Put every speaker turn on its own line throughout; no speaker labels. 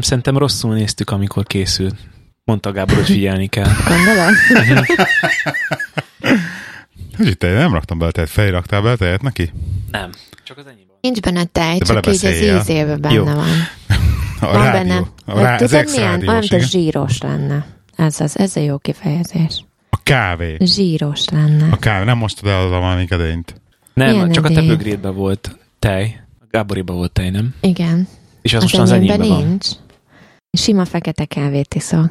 a.
Nem szerintem rosszul néztük, amikor készült. Mondta Gábor, hogy figyelni kell.
Gondolod?
Hogy te nem raktam bele tejet, fejre raktál bele tejet neki?
Nem. Csak az ennyi van.
Nincs benne tej,
De
csak így az ízébe benne
Jó.
van.
A
van
rádió.
benne.
A rá, az
tudod milyen? Olyan, mint a zsíros lenne. Ez az, ez a jó kifejezés.
A kávé.
Zsíros lenne.
A kávé, nem mostad el az a valami edényt.
Nem,
Milyen
csak a
edény?
tepőgrédben volt tej. A Gáboriban volt tej, nem?
Igen.
És az,
Az
most az
enyémben
enyémben van.
Sima fekete kávét iszok.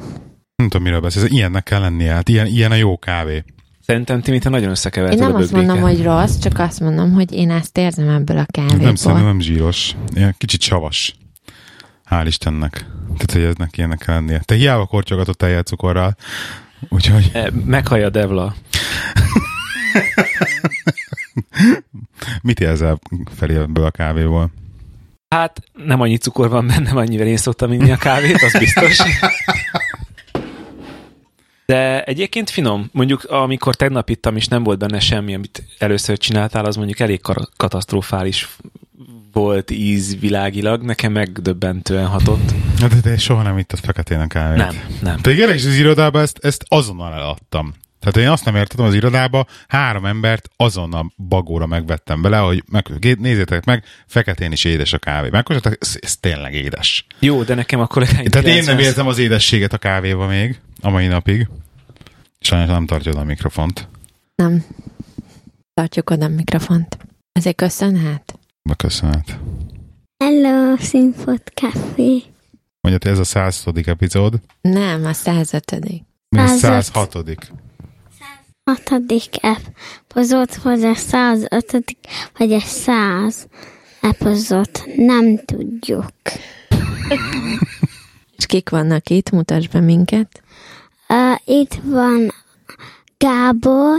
Nem tudom, miről beszélsz. Ilyennek kell lennie. Hát ilyen, ilyen a jó kávé.
Szerintem Timi, te nagyon
Én
összekeverted
nem
a
azt mondom, hogy rossz, csak azt mondom, hogy én ezt érzem ebből a
Nem szerintem
kávéból.
nem zsíros. Ilyen kicsit savas. Hál' Istennek. Tehát, hogy eznek ilyenek kell lennie. Te hiába kortyogatott tejet cukorral. Úgyhogy
Eh, Meghallja a Devla.
mit érzel felé ebből a kávéból?
Hát nem annyi cukor van benne, annyivel én szoktam inni a kávét, az biztos. De egyébként finom. Mondjuk amikor tegnap ittam, és nem volt benne semmi, amit először csináltál, az mondjuk elég katasztrofális volt ízvilágilag. Nekem megdöbbentően hatott.
Hát de te soha nem ittad feketén a kávét.
Nem, nem.
Pedig is az irodában ezt, ezt azonnal eladtam. Tehát én azt nem értettem az irodába, három embert azonnal bagóra megvettem bele, hogy meg, nézzétek meg, feketén is édes a kávé. Megkóstoltak, ez, ez tényleg édes.
Jó, de nekem a kollégáim...
Tehát én nem
90
érzem az édességet a kávéba még, a mai napig. Sajnos nem tartja oda a mikrofont.
Nem. Tartjuk oda a mikrofont. Ezért köszönhet?
Köszönet.
Hello, Színfot Café.
Mondja, ez a 100. epizód,
Nem, a 105.
mi a
105.
106.
Hatodik epizód, vagy a 105. vagy a 100 epizód. Nem tudjuk.
És kik vannak itt? Mutasd be minket.
Uh, itt van Gábor,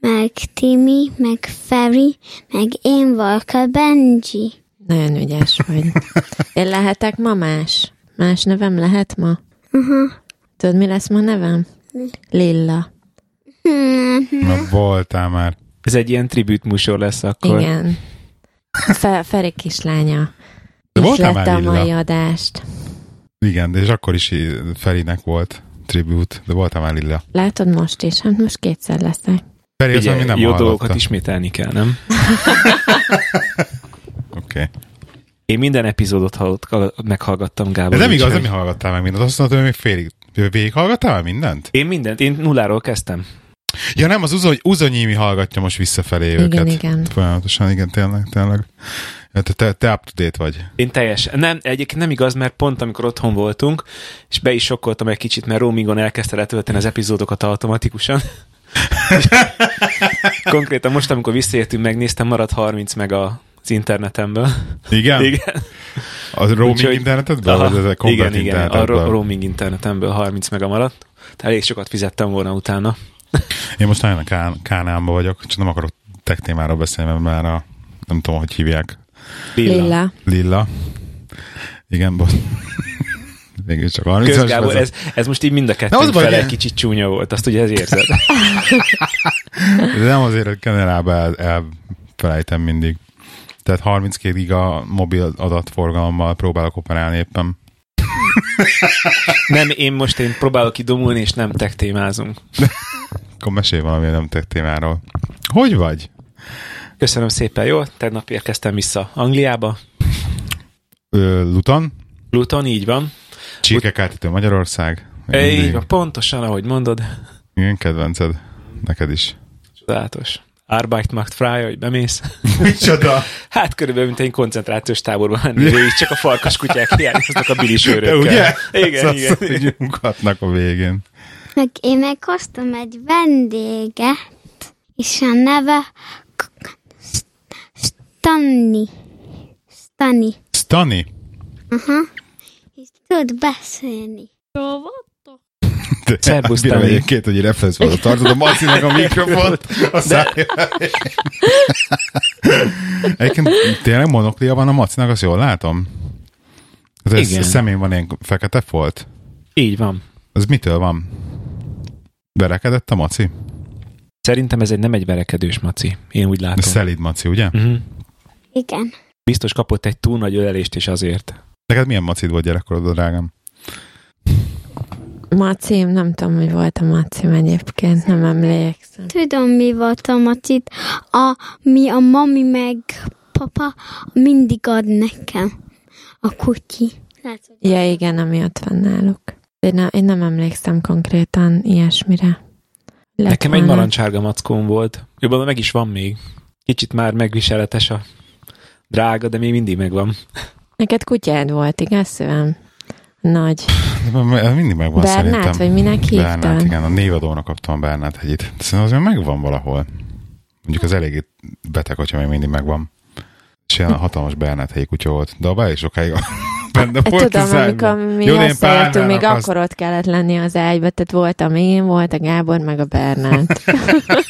meg Timi, meg Feri, meg én vagyok a Benji.
Nagyon ügyes vagy. Én lehetek ma más? Más nevem lehet ma?
Uh-huh.
Tudod, mi lesz ma nevem? Lilla.
Hmm.
Na, voltál már.
Ez egy ilyen tribut műsor lesz akkor.
Igen. Fe, Feri kislánya.
De
És
voltál
lett
már
a mai adást.
Igen, de és akkor is Ferinek volt tribute, de voltál már Lilla.
Látod most is? Hát most kétszer leszek.
Feri,
Ugye,
mondom, nem
jó
hallotta.
dolgokat ismételni kell, nem?
Oké. Okay.
Én minden epizódot hallott, meghallgattam, Gábor.
De nem igaz,
úgyhogy-
nem hallgattál meg mindent. Azt mondtad, hogy még félig végig hallgattál már mindent?
Én mindent, én nulláról kezdtem.
Ja nem, az Uzo, Uzonyimi hallgatja most visszafelé
Igen,
őket.
igen.
Folyamatosan, igen, tényleg, tényleg. Te, te, te up to date vagy.
Én teljesen. Nem, egyébként nem igaz, mert pont amikor otthon voltunk, és be is sokkoltam egy kicsit, mert roamingon elkezdte letölteni az epizódokat automatikusan. Konkrétan most, amikor visszaértünk, megnéztem, maradt 30 meg a az internetemből.
Igen?
Igen.
Az roaming
Úgyhogy-
internetedből?
Aha,
Vagy ez a
igen, igen, a roaming internetemből 30 meg a maradt. Tehát elég sokat fizettem volna utána.
Én most nagyon a Kán- Kánámba vagyok, csak nem akarok tech témáról beszélni, mert már a, nem tudom, hogy hívják,
Lilla.
Lilla.
Lilla. Igen, bo- Végül csak 30
Kösz,
éves
Gábor,
leszek.
ez, ez most így mind a kettőnk fele egy kicsit csúnya volt, azt ugye ez érzed.
De nem azért, hogy generálba el, elfelejtem mindig. Tehát 32 giga mobil adatforgalommal próbálok operálni éppen.
Nem, én most én próbálok kidomulni, és nem tech témázunk.
Akkor mesélj valami nem tech témáról. Hogy vagy?
Köszönöm szépen, jó? Tegnap érkeztem vissza Angliába.
Ö, Luton?
Luton, így van.
Csirkekártítő Magyarország?
Így van, pontosan, ahogy mondod.
Igen, kedvenced. Neked is.
Csodálatos. Arbeit macht frei, hogy bemész.
Micsoda?
Hát körülbelül, mint egy koncentrációs táborban lenni, végig csak a farkas kutyák hiányoznak a bilisőrökkel.
Ugye?
Igen,
Azt-
igen.
azt, hogy munkatnak a végén.
Meg én meghoztam egy vendéget, és a neve Stanni. Stanni.
Stani?
És tud beszélni. Jó
Szerbusz,
bírom egyébként, hogy reflexből tartod a Macinak a mikrofont. A száj... Egyébként tényleg monoklia van a Macinak, azt jól látom? Ez, ez
Igen.
szemén van ilyen fekete folt?
Így van.
Az mitől van? Berekedett a Maci?
Szerintem ez egy nem egy verekedős maci. Én úgy
A
látom.
szelíd Maci, ugye?
Uh-huh.
Igen.
Biztos kapott egy túl nagy ölelést, és azért.
Neked milyen macid volt gyerekkorodban, drágám?
Macim, nem tudom, hogy volt a macim egyébként, nem emlékszem.
Tudom, mi volt a macit. A, mi a mami meg papa mindig ad nekem. A kutyi. Lehet, hogy
Ja, igen, ami ott van náluk. Én, ne, én nem emlékszem konkrétan ilyesmire. Lett
Nekem egy
volna.
narancsárga mackóm volt. Jobban meg is van még. Kicsit már megviseletes a drága, de még mindig megvan.
Neked kutyád volt, igaz, szívem? Nagy.
Mindig megvan
Bernát,
szerintem.
vagy minek hívtad?
Bernát, igen. A névadónak kaptam a Bernát hegyit. De Szerintem azért megvan valahol. Mondjuk az eléggé beteg, hogyha még mindig megvan. És ilyen hatalmas Bernát helyi kutya volt. De a bár is sokáig benne volt
Tudom,
az
amikor mi
Jó,
összejöttünk, még
azt-
akkor ott kellett lenni az ágyba, tehát voltam én, volt a Gábor, meg a Bernát.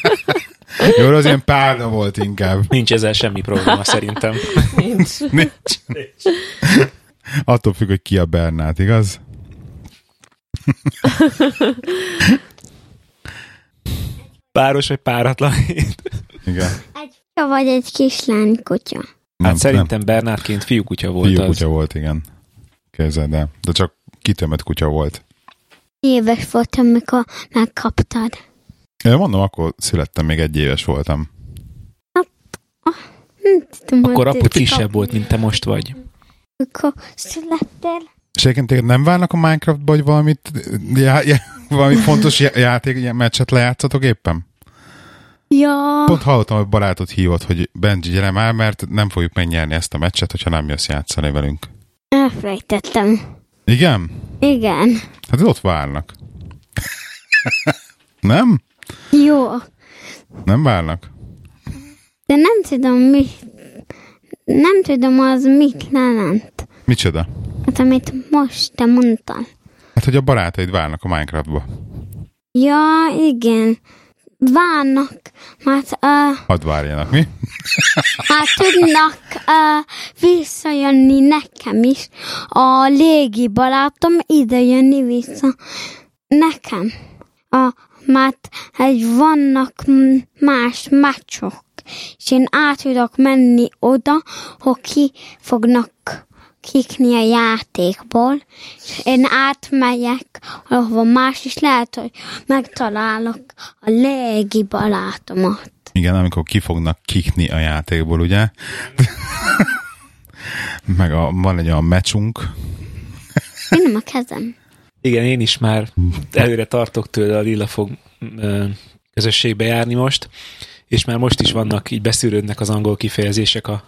Jó, az ilyen párna volt inkább.
Nincs ezzel semmi probléma szerintem.
Nincs.
Nincs. Attól függ, hogy ki a Bernát, igaz?
Páros vagy páratlan.
Igen.
egy kutya vagy egy kislány kutya.
Hát szerintem Bernátként fiúkutya volt
Fiú
az.
kutya volt, igen. Képzeld el. De csak kitömött kutya volt.
Éves voltam, mikor megkaptad.
Én mondom, akkor születtem, még egy éves voltam.
Nem tudom,
Akkor apud kisebb volt, mint te most vagy.
Mikor születtél?
És egyébként téged nem várnak a Minecraftba, hogy valamit, já, já, valami fontos já- játék, ilyen meccset lejátszatok éppen?
Ja,
Pont hallottam, hogy barátot hívott, hogy Benji, gyere már, mert nem fogjuk megnyerni ezt a meccset, hogyha nem jössz játszani velünk.
elfelejtettem.
Igen?
Igen.
Hát ott várnak. nem?
Jó.
Nem várnak?
De nem tudom, mi... Nem tudom, az mit jelent.
Micsoda?
Hát, amit most te mondtál.
Hát, hogy a barátaid várnak a Minecraftba.
Ja, igen. Várnak, mert, uh,
Hadd várjanak, mi?
hát tudnak uh, visszajönni nekem is. A légi barátom ide jönni vissza nekem. A, mert egy vannak más meccsok, és én át tudok menni oda, hogy ki fognak kikni a játékból, és én átmegyek, ahova más is lehet, hogy megtalálok a légi barátomat.
Igen, amikor ki fognak kikni a játékból, ugye? Meg a, van egy olyan meccsunk.
Én nem a kezem.
Igen, én is már előre tartok tőle a Lilla fog közösségbe járni most, és már most is vannak, így beszűrődnek az angol kifejezések a,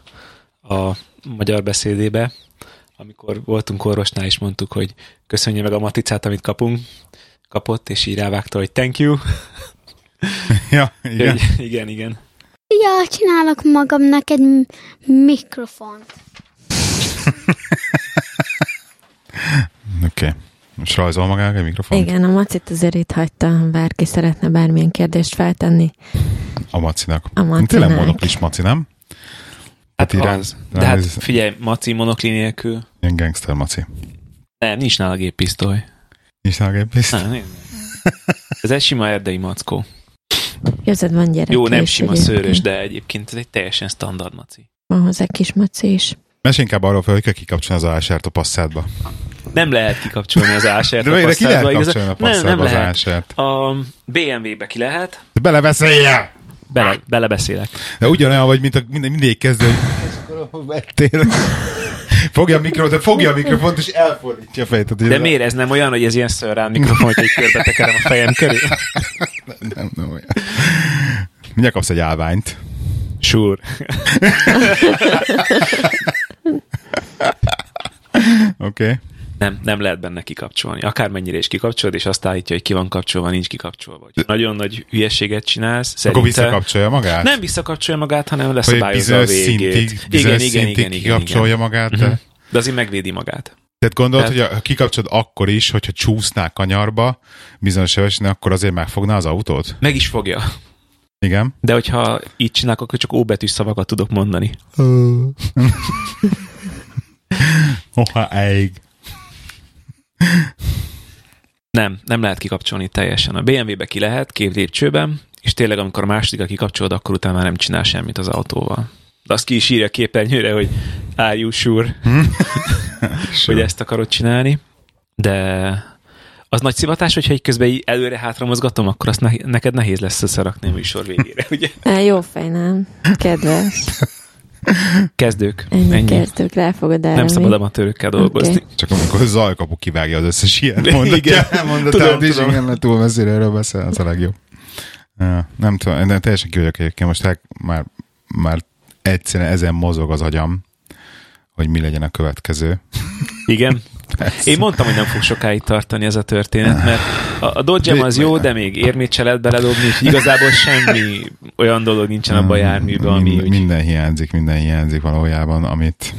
a magyar beszédébe. Amikor voltunk orvosnál, is mondtuk, hogy köszönje meg a maticát, amit kapunk, kapott, és így rávágta, hogy thank you.
Ja, igen.
Hogy, igen, igen.
Ja, csinálok magamnak egy mikrofont.
Oké. Okay. Most rajzol magának egy mikrofon?
Igen, a macit azért itt hagyta, ha bárki szeretne bármilyen kérdést feltenni.
A macinak.
A macinak.
Tényleg monoklis maci, nem?
Hát
Hát
az. De hát
ez-
figyelj, Maci monokli nélkül.
Ilyen gangster maci.
Nem, nincs nála géppisztoly.
Nincs nála gépész?
Nem, nem. Ez egy sima erdei mackó.
Képzeld, van gyerek
Jó, nem sima
egyébként.
szőrös, de egyébként ez egy teljesen standard maci.
Van hozzá kis maci is.
Mesélj inkább arról fel, hogy kell kikapcsolni az ásert a passzádba.
Nem lehet kikapcsolni az ásert
De
a
végre ki lehet kapcsolni a
nem, nem
az
lehet.
ásert.
A BMW-be ki lehet.
De belebeszélje!
Bele, belebeszélek.
De ugyanolyan vagy, mint a, minden, mindig kezdő, hogy "Hol vettél. Fogja a mikrofont, de fogja a mikrofont, és elfordítja a fejét.
De miért ez nem olyan, hogy ez ilyen szörrán mikrofon, hogy egy körbe tekerem a fejem köré?
Nem, nem olyan. Mindjárt kapsz egy állványt.
Sure.
Oké. Okay.
Nem, nem lehet benne kikapcsolni. Akármennyire is kikapcsolod, és azt állítja, hogy ki van kapcsolva, nincs kikapcsolva. Hogyha nagyon nagy hülyeséget csinálsz,
Akkor
szerintem...
visszakapcsolja magát?
Nem visszakapcsolja magát, hanem
egy
leszabályozza a végét.
szintig, bizonyos szintig kikapcsolja magát.
Mhm.
De...
Azért megvédi magát.
Tehát gondolod,
Tehát-
hogy ha kikapcsolod akkor is, hogyha csúsznál kanyarba, bizonyos sebességnél, akkor azért megfogná az autót?
Meg is fogja.
Igen.
De hogyha így csinálok, akkor csak óbetűs szavakat tudok mondani.
Oha, eig.
Nem, nem lehet kikapcsolni teljesen. A BMW-be ki lehet, két lépcsőben, és tényleg amikor a másodikat kikapcsolod, akkor utána már nem csinál semmit az autóval. De azt ki is írja a képernyőre, hogy are you sure, hogy ezt akarod csinálni, de az nagy szivatás, hogyha egy közben így előre-hátra mozgatom, akkor azt ne- neked nehéz lesz összerakni a műsor végére, ugye?
Á, jó fej, nem? Kedves.
Kezdők.
Ennyi,
Ennyi.
kezdők, rá fogod
Nem szabad amatőrökkel dolgozni.
Oké.
Csak amikor zajkapu kivágja az összes ilyen
Igen.
mondatját, mondatát
Tudom,
is,
tudom.
igen, mert túl messzire erről beszél, az a legjobb. Nem tudom, de teljesen ki vagyok egyébként, most hát már, már egyszerűen ezen mozog az agyam, hogy mi legyen a következő.
Igen. Én mondtam, hogy nem fog sokáig tartani ez a történet, mert a, a Dodge az jó, de még érmét se lehet beledobni, és igazából semmi olyan dolog nincsen abban a járműben, ami
Mind,
úgy...
minden hiányzik, minden hiányzik valójában, amit,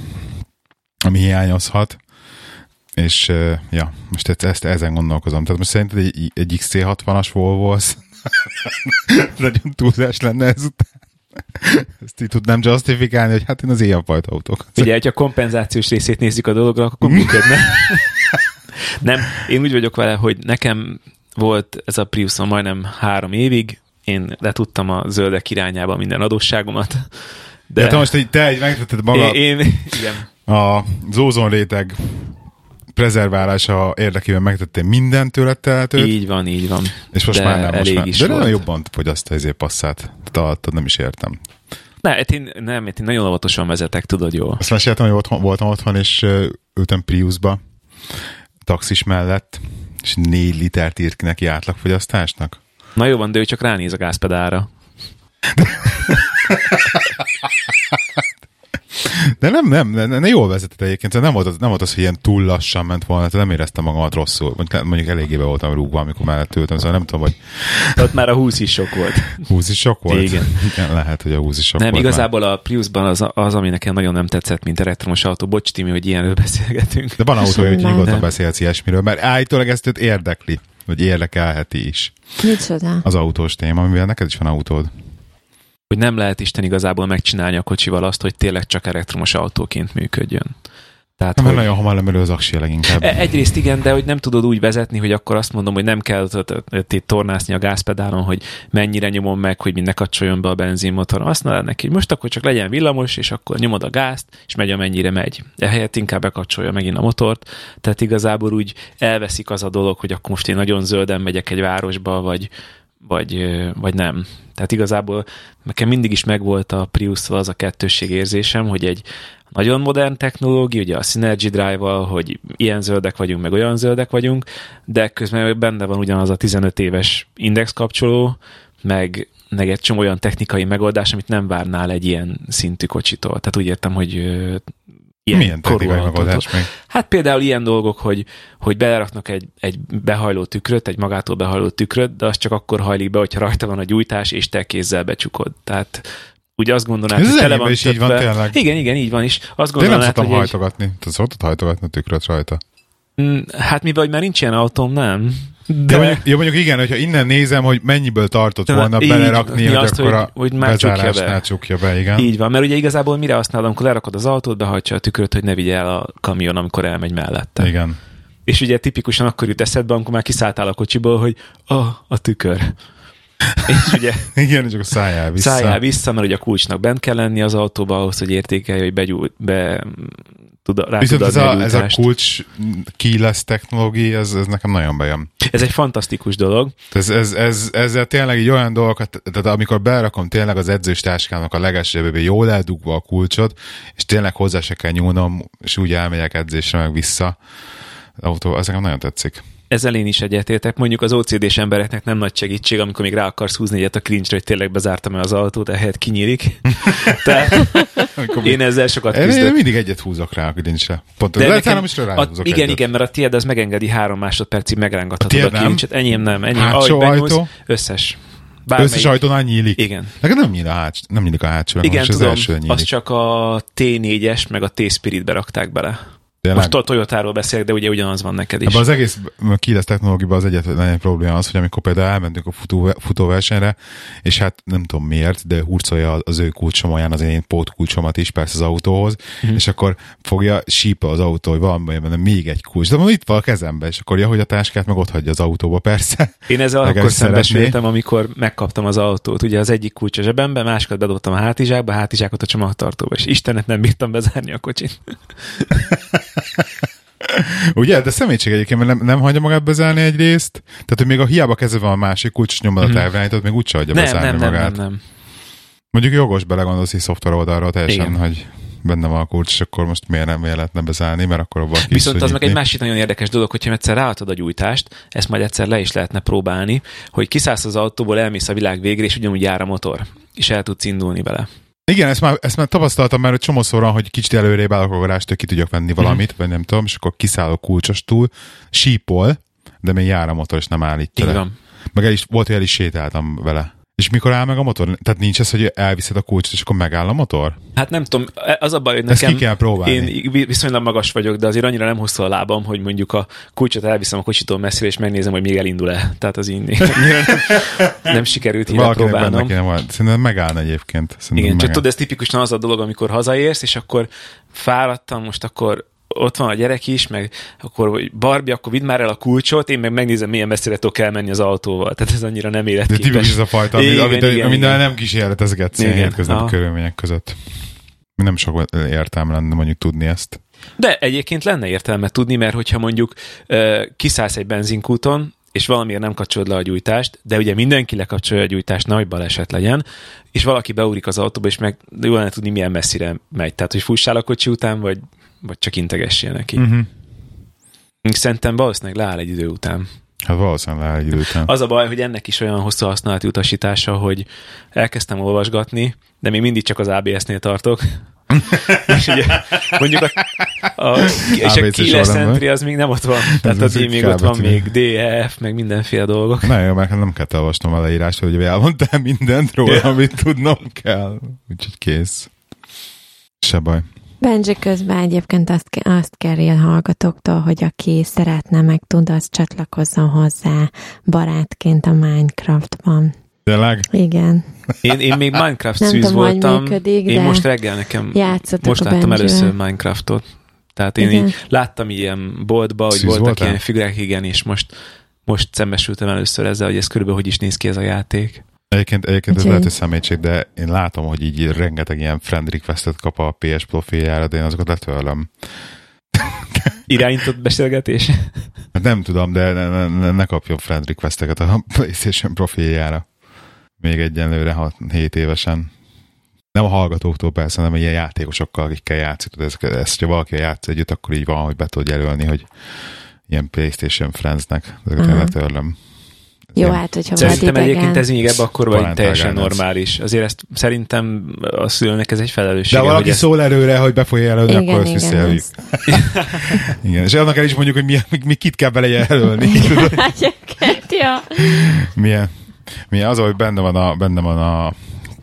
ami hiányozhat. És ja, most ezt, ezt ezen gondolkozom. Tehát most szerinted egy, egy XC60-as Volvo az nagyon túlzás lenne ezután. Ezt így tudnám justifikálni, hogy hát én az ilyenfajta autók.
Ugye, hogyha a kompenzációs részét nézzük a dologra, akkor működne. nem, én úgy vagyok vele, hogy nekem volt ez a Priuson majdnem három évig, én letudtam a zöldek irányába minden adósságomat.
De, de te most egy, te egy megtetted maga
én, én, igen.
a ózon réteg prezerválása érdekében megtettél mindent tőled tehetőt,
Így van, így van.
és most
de
már nem. Most már.
is
De
volt.
nagyon jobban fogyaszt ezért passzát. Tehát nem is értem.
Ne, hát én, nem, én nagyon óvatosan vezetek, tudod jól.
Azt meséltem, hogy otthon, voltam otthon, és ültem Priusba, taxis mellett, és négy litert írt ki neki átlagfogyasztásnak.
Na jó van, de ő csak ránéz a gázpedálra.
De nem, nem, nem, nem jól vezetett egyébként, szóval nem volt, az, nem volt az, hogy ilyen túl lassan ment volna, tehát nem éreztem magamat rosszul. Mondjuk, mondjuk eléggé be voltam rúgva, amikor mellett ültem, szóval nem tudom, hogy
Ott már a 20 is sok volt.
20 is sok volt.
Igen.
Igen lehet, hogy a 20 is sok
nem,
volt.
igazából a Priusban az, az, ami nekem nagyon nem tetszett, mint elektromos autó. Bocs, Timi, hogy ilyenről beszélgetünk.
De van autó, hogy
Simán.
nyugodtan
Nem.
beszélsz ilyesmiről, mert állítólag ezt őt érdekli, vagy érdekelheti is
Micsoda?
az autós téma, mivel neked is van autód.
Hogy nem lehet Isten igazából megcsinálni a kocsival azt, hogy tényleg csak elektromos autóként működjön. Tehát,
Nem,
hogy...
nagyon hamar lemerül az aksi leginkább.
E- Egyrészt igen, de hogy nem tudod úgy vezetni, hogy akkor azt mondom, hogy nem kell tornászni a gázpedálon, hogy mennyire nyomom meg, hogy ne kapcsoljon be a benzinmotor. Azt mondanád neki, hogy most akkor csak legyen villamos, és akkor nyomod a gázt, és megy amennyire megy. Ehelyett inkább bekapcsolja megint a motort. Tehát igazából úgy elveszik az a dolog, hogy akkor most én nagyon zölden megyek egy városba, vagy, vagy, vagy nem. Tehát igazából nekem mindig is megvolt a prius az a kettősség érzésem, hogy egy nagyon modern technológia, ugye a Synergy Drive-val, hogy ilyen zöldek vagyunk, meg olyan zöldek vagyunk, de közben benne van ugyanaz a 15 éves index kapcsoló, meg, meg egy csomó olyan technikai megoldás, amit nem várnál egy ilyen szintű kocsitól. Tehát úgy értem, hogy ilyen
Milyen technikai megoldás még?
Hát például ilyen dolgok, hogy, hogy beleraknak egy, egy behajló tükröt, egy magától behajló tükröt, de az csak akkor hajlik be, hogyha rajta van a gyújtás, és te kézzel becsukod. Tehát úgy azt gondolnád,
Ez
hogy tele
enyémben is így van tényleg.
Igen, igen, így van is. Azt
De nem szoktam
hogy egy,
hajtogatni. Te szoktad hajtogatni a tükröt rajta?
Mm, Hát mivel, hogy már nincs ilyen autóm, nem.
De
De,
mondjuk, jó, mondjuk igen, hogyha innen nézem, hogy mennyiből tartott
De
volna
így,
belerakni, hogy
azt,
akkor a
hogy már csukja
bezárásnál
be.
csukja be, igen.
így van, mert ugye igazából mire használod, amikor lerakod az autót, behajtja a tükröt, hogy ne vigye el a kamion, amikor elmegy mellette.
Igen.
És ugye tipikusan akkor jut eszedbe, amikor már kiszálltál a kocsiból, hogy ah, a tükör. És ugye
Igen, csak a szájál vissza.
szálljál vissza, mert ugye a kulcsnak bent kell lenni az autóba ahhoz, hogy értékelje, hogy begyújt, be, tud, rá
Viszont
tud
ez a, ez a kulcs keyless technológia, ez, ez nekem nagyon bejön.
ez egy fantasztikus dolog.
Ez, ez, ez, ezzel tényleg így olyan dolgokat, tehát amikor berakom tényleg az edzős táskának a legesebbi jól eldugva a kulcsot, és tényleg hozzá se kell nyúlnom, és úgy elmegyek edzésre meg vissza, autó, az nekem nagyon tetszik.
Ezzel én is egyetértek. Mondjuk az OCD-s embereknek nem nagy segítség, amikor még rá akarsz húzni egyet a cringe hogy tényleg bezártam el az autót, ehelyett kinyílik. Tehát én ezzel sokat
én, én
küzdök.
mindig egyet húzok rá a kilincsre. Pont
De
de
nekem-
is rá
a, igen,
egyet.
igen, mert a tiéd az megengedi három másodpercig megrángathatod
A
a kilincset. Enyém nem. Enyém,
Hátsó
ahogy benyúlsz,
ajtó?
Összes.
Összes ajtónál nyílik.
Igen.
Neked nem nyílik a, háts, nem nyílik a hátsó,
Igen,
most az
tudom,
első nyílik.
azt csak a T4-es meg a T-Spirit-be rakták bele.
Tényleg?
Most Toyotáról beszélek, de ugye ugyanaz van neked is.
Ebben az egész Kiles technológiában az egyetlen egy probléma az, hogy amikor például elmentünk a futó, futóversenyre, és hát nem tudom miért, de hurcolja az ő kulcsom olyan az én pótkulcsomat is persze az autóhoz, mm. és akkor fogja sípa az autó, hogy van benne még egy kulcs. De mondom, itt van a kezembe, és akkor ja, hogy a táskát meg ott hagyja az autóba, persze.
Én ezzel akkor szembesültem, amikor megkaptam az autót. Ugye az egyik kulcs a zsebembe, másikat bedobtam a hátizsákba, a hátizsákot a csomagtartóba, és Istenet nem bírtam bezárni a kocsit.
Ugye? De szemétség egyébként, mert nem, nem hagyja magát bezárni egy részt. Tehát, hogy még a hiába kezve van a másik kulcs nyomodat mm-hmm. elvirányított, még úgyse hagyja
nem,
bezárni
nem,
magát.
Nem, nem, nem.
Mondjuk jogos belegondolsz egy szoftver oldalra teljesen, Igen. hogy benne van a kulcs, és akkor most miért nem lehetne bezárni, mert akkor abban
Viszont az meg egy másik nagyon érdekes dolog, hogyha egyszer ráadod a gyújtást, ezt majd egyszer le is lehetne próbálni, hogy kiszállsz az autóból, elmész a világ végre, és ugyanúgy jár a motor, és el tudsz indulni vele.
Igen, ezt már, ezt már tapasztaltam már, hogy csomószor hogy kicsit előrébb állok a garástól, ki tudjak venni valamit, mm. vagy nem tudom, és akkor kiszállok kulcsostul, sípol, de még jár a motor, és nem állítja
Így
le.
van.
Meg el is, volt, hogy el is sétáltam vele. És mikor áll meg a motor? Tehát nincs ez, hogy elviszed a kulcsot, és akkor megáll a motor?
Hát nem tudom, az a baj, hogy
Ezt
nekem...
ki kell próbálni.
Én viszonylag magas vagyok, de azért annyira nem hosszú a lábam, hogy mondjuk a kulcsot elviszem a kocsitól messzire, és megnézem, hogy még elindul-e. Tehát az így nem, nem sikerült ide próbálnom.
Kéne, szerintem megállna egyébként. Szerintem
Igen,
megáll.
csak tudod, ez tipikusan az a dolog, amikor hazaérsz, és akkor fáradtam, most akkor ott van a gyerek is, meg akkor hogy Barbie, akkor vidd már el a kulcsot, én meg megnézem, milyen messzire tudok elmenni az autóval. Tehát ez annyira nem életképes.
De tipikus ez a fajta,
Igen,
amit,
igen,
amit
igen.
nem
Igen,
hétköznapi körülmények között. Nem sok értelme lenne mondjuk tudni ezt.
De egyébként lenne értelme tudni, mert hogyha mondjuk uh, kiszállsz egy benzinkúton, és valamiért nem kapcsolod le a gyújtást, de ugye mindenki lekapcsolja a gyújtást, nagy baleset legyen, és valaki beúrik az autóba, és meg jó lenne tudni, milyen messzire megy. Tehát, hogy fussál a kocsi után, vagy, vagy csak integessél neki.
Uh-huh.
Szerintem valószínűleg leáll egy idő után.
Hát valószínűleg leáll egy idő után.
Az a baj, hogy ennek is olyan hosszú használati utasítása, hogy elkezdtem olvasgatni, de még mindig csak az ABS-nél tartok. és ugye, mondjuk a, a, és a keyless entry az még nem ott van. Tehát
az így
még ott van még DEF, meg mindenféle dolgok.
Na jó, mert nem kell elolvasnom a leírást, hogy elmondtál mindent róla,
Ja.
amit tudnom kell. Úgyhogy kész. Se baj.
Benji közben egyébként azt, azt kéri a hallgatóktól, hogy aki szeretne meg tud, az csatlakozzon hozzá barátként a Minecraftban.
Tényleg?
Igen.
Én, én még Minecraft
Nem
szűz
tudom, hogy
voltam.
működik,
én
de
most reggel nekem, most
a
láttam először Minecraftot. Tehát én
Igen.
így láttam ilyen boltba, hogy
Szűz
voltak
voltál?
ilyen figurák, igen, és most, most szembesültem először ezzel, hogy ez körülbelül hogy is néz ki ez a játék.
Egyébként, egyébként ez
Úgyhogy-
lehet, hogy szemétség, de én látom, hogy így rengeteg ilyen friend requestet kap a PS profiljára, de én azokat letörlöm.
Irányított beszélgetés?
Hát nem tudom, de ne, ne, ne, kapjon friend requesteket a PlayStation profiljára. Még egyenlőre 7 évesen. Nem a hallgatóktól persze, hanem ilyen játékosokkal, akikkel játszik. Tudod, Ezt, ezt, hogyha valaki játsz együtt, akkor így van, hogy be tud jelölni, hogy ilyen PlayStation Friendsnek. Ezeket én letörlöm.
Jó,
Nem.
hát, hogyha
Szerintem
vad
egyébként
idegen.
ez még ebbe akkor vagy
Parental
teljesen normális. Azért ezt szerintem a szülőnek ez egy felelősség.
De valaki szól előre, hogy be fogja jelölni,
Igen,
akkor ezt
igen,
visszajelöljük.
ez-
Igen, és annak el is mondjuk, hogy mi, mi, mi kit kell bele jelölni.
Egyébként, ja.
milyen, milyen az, hogy benne van a, benne van a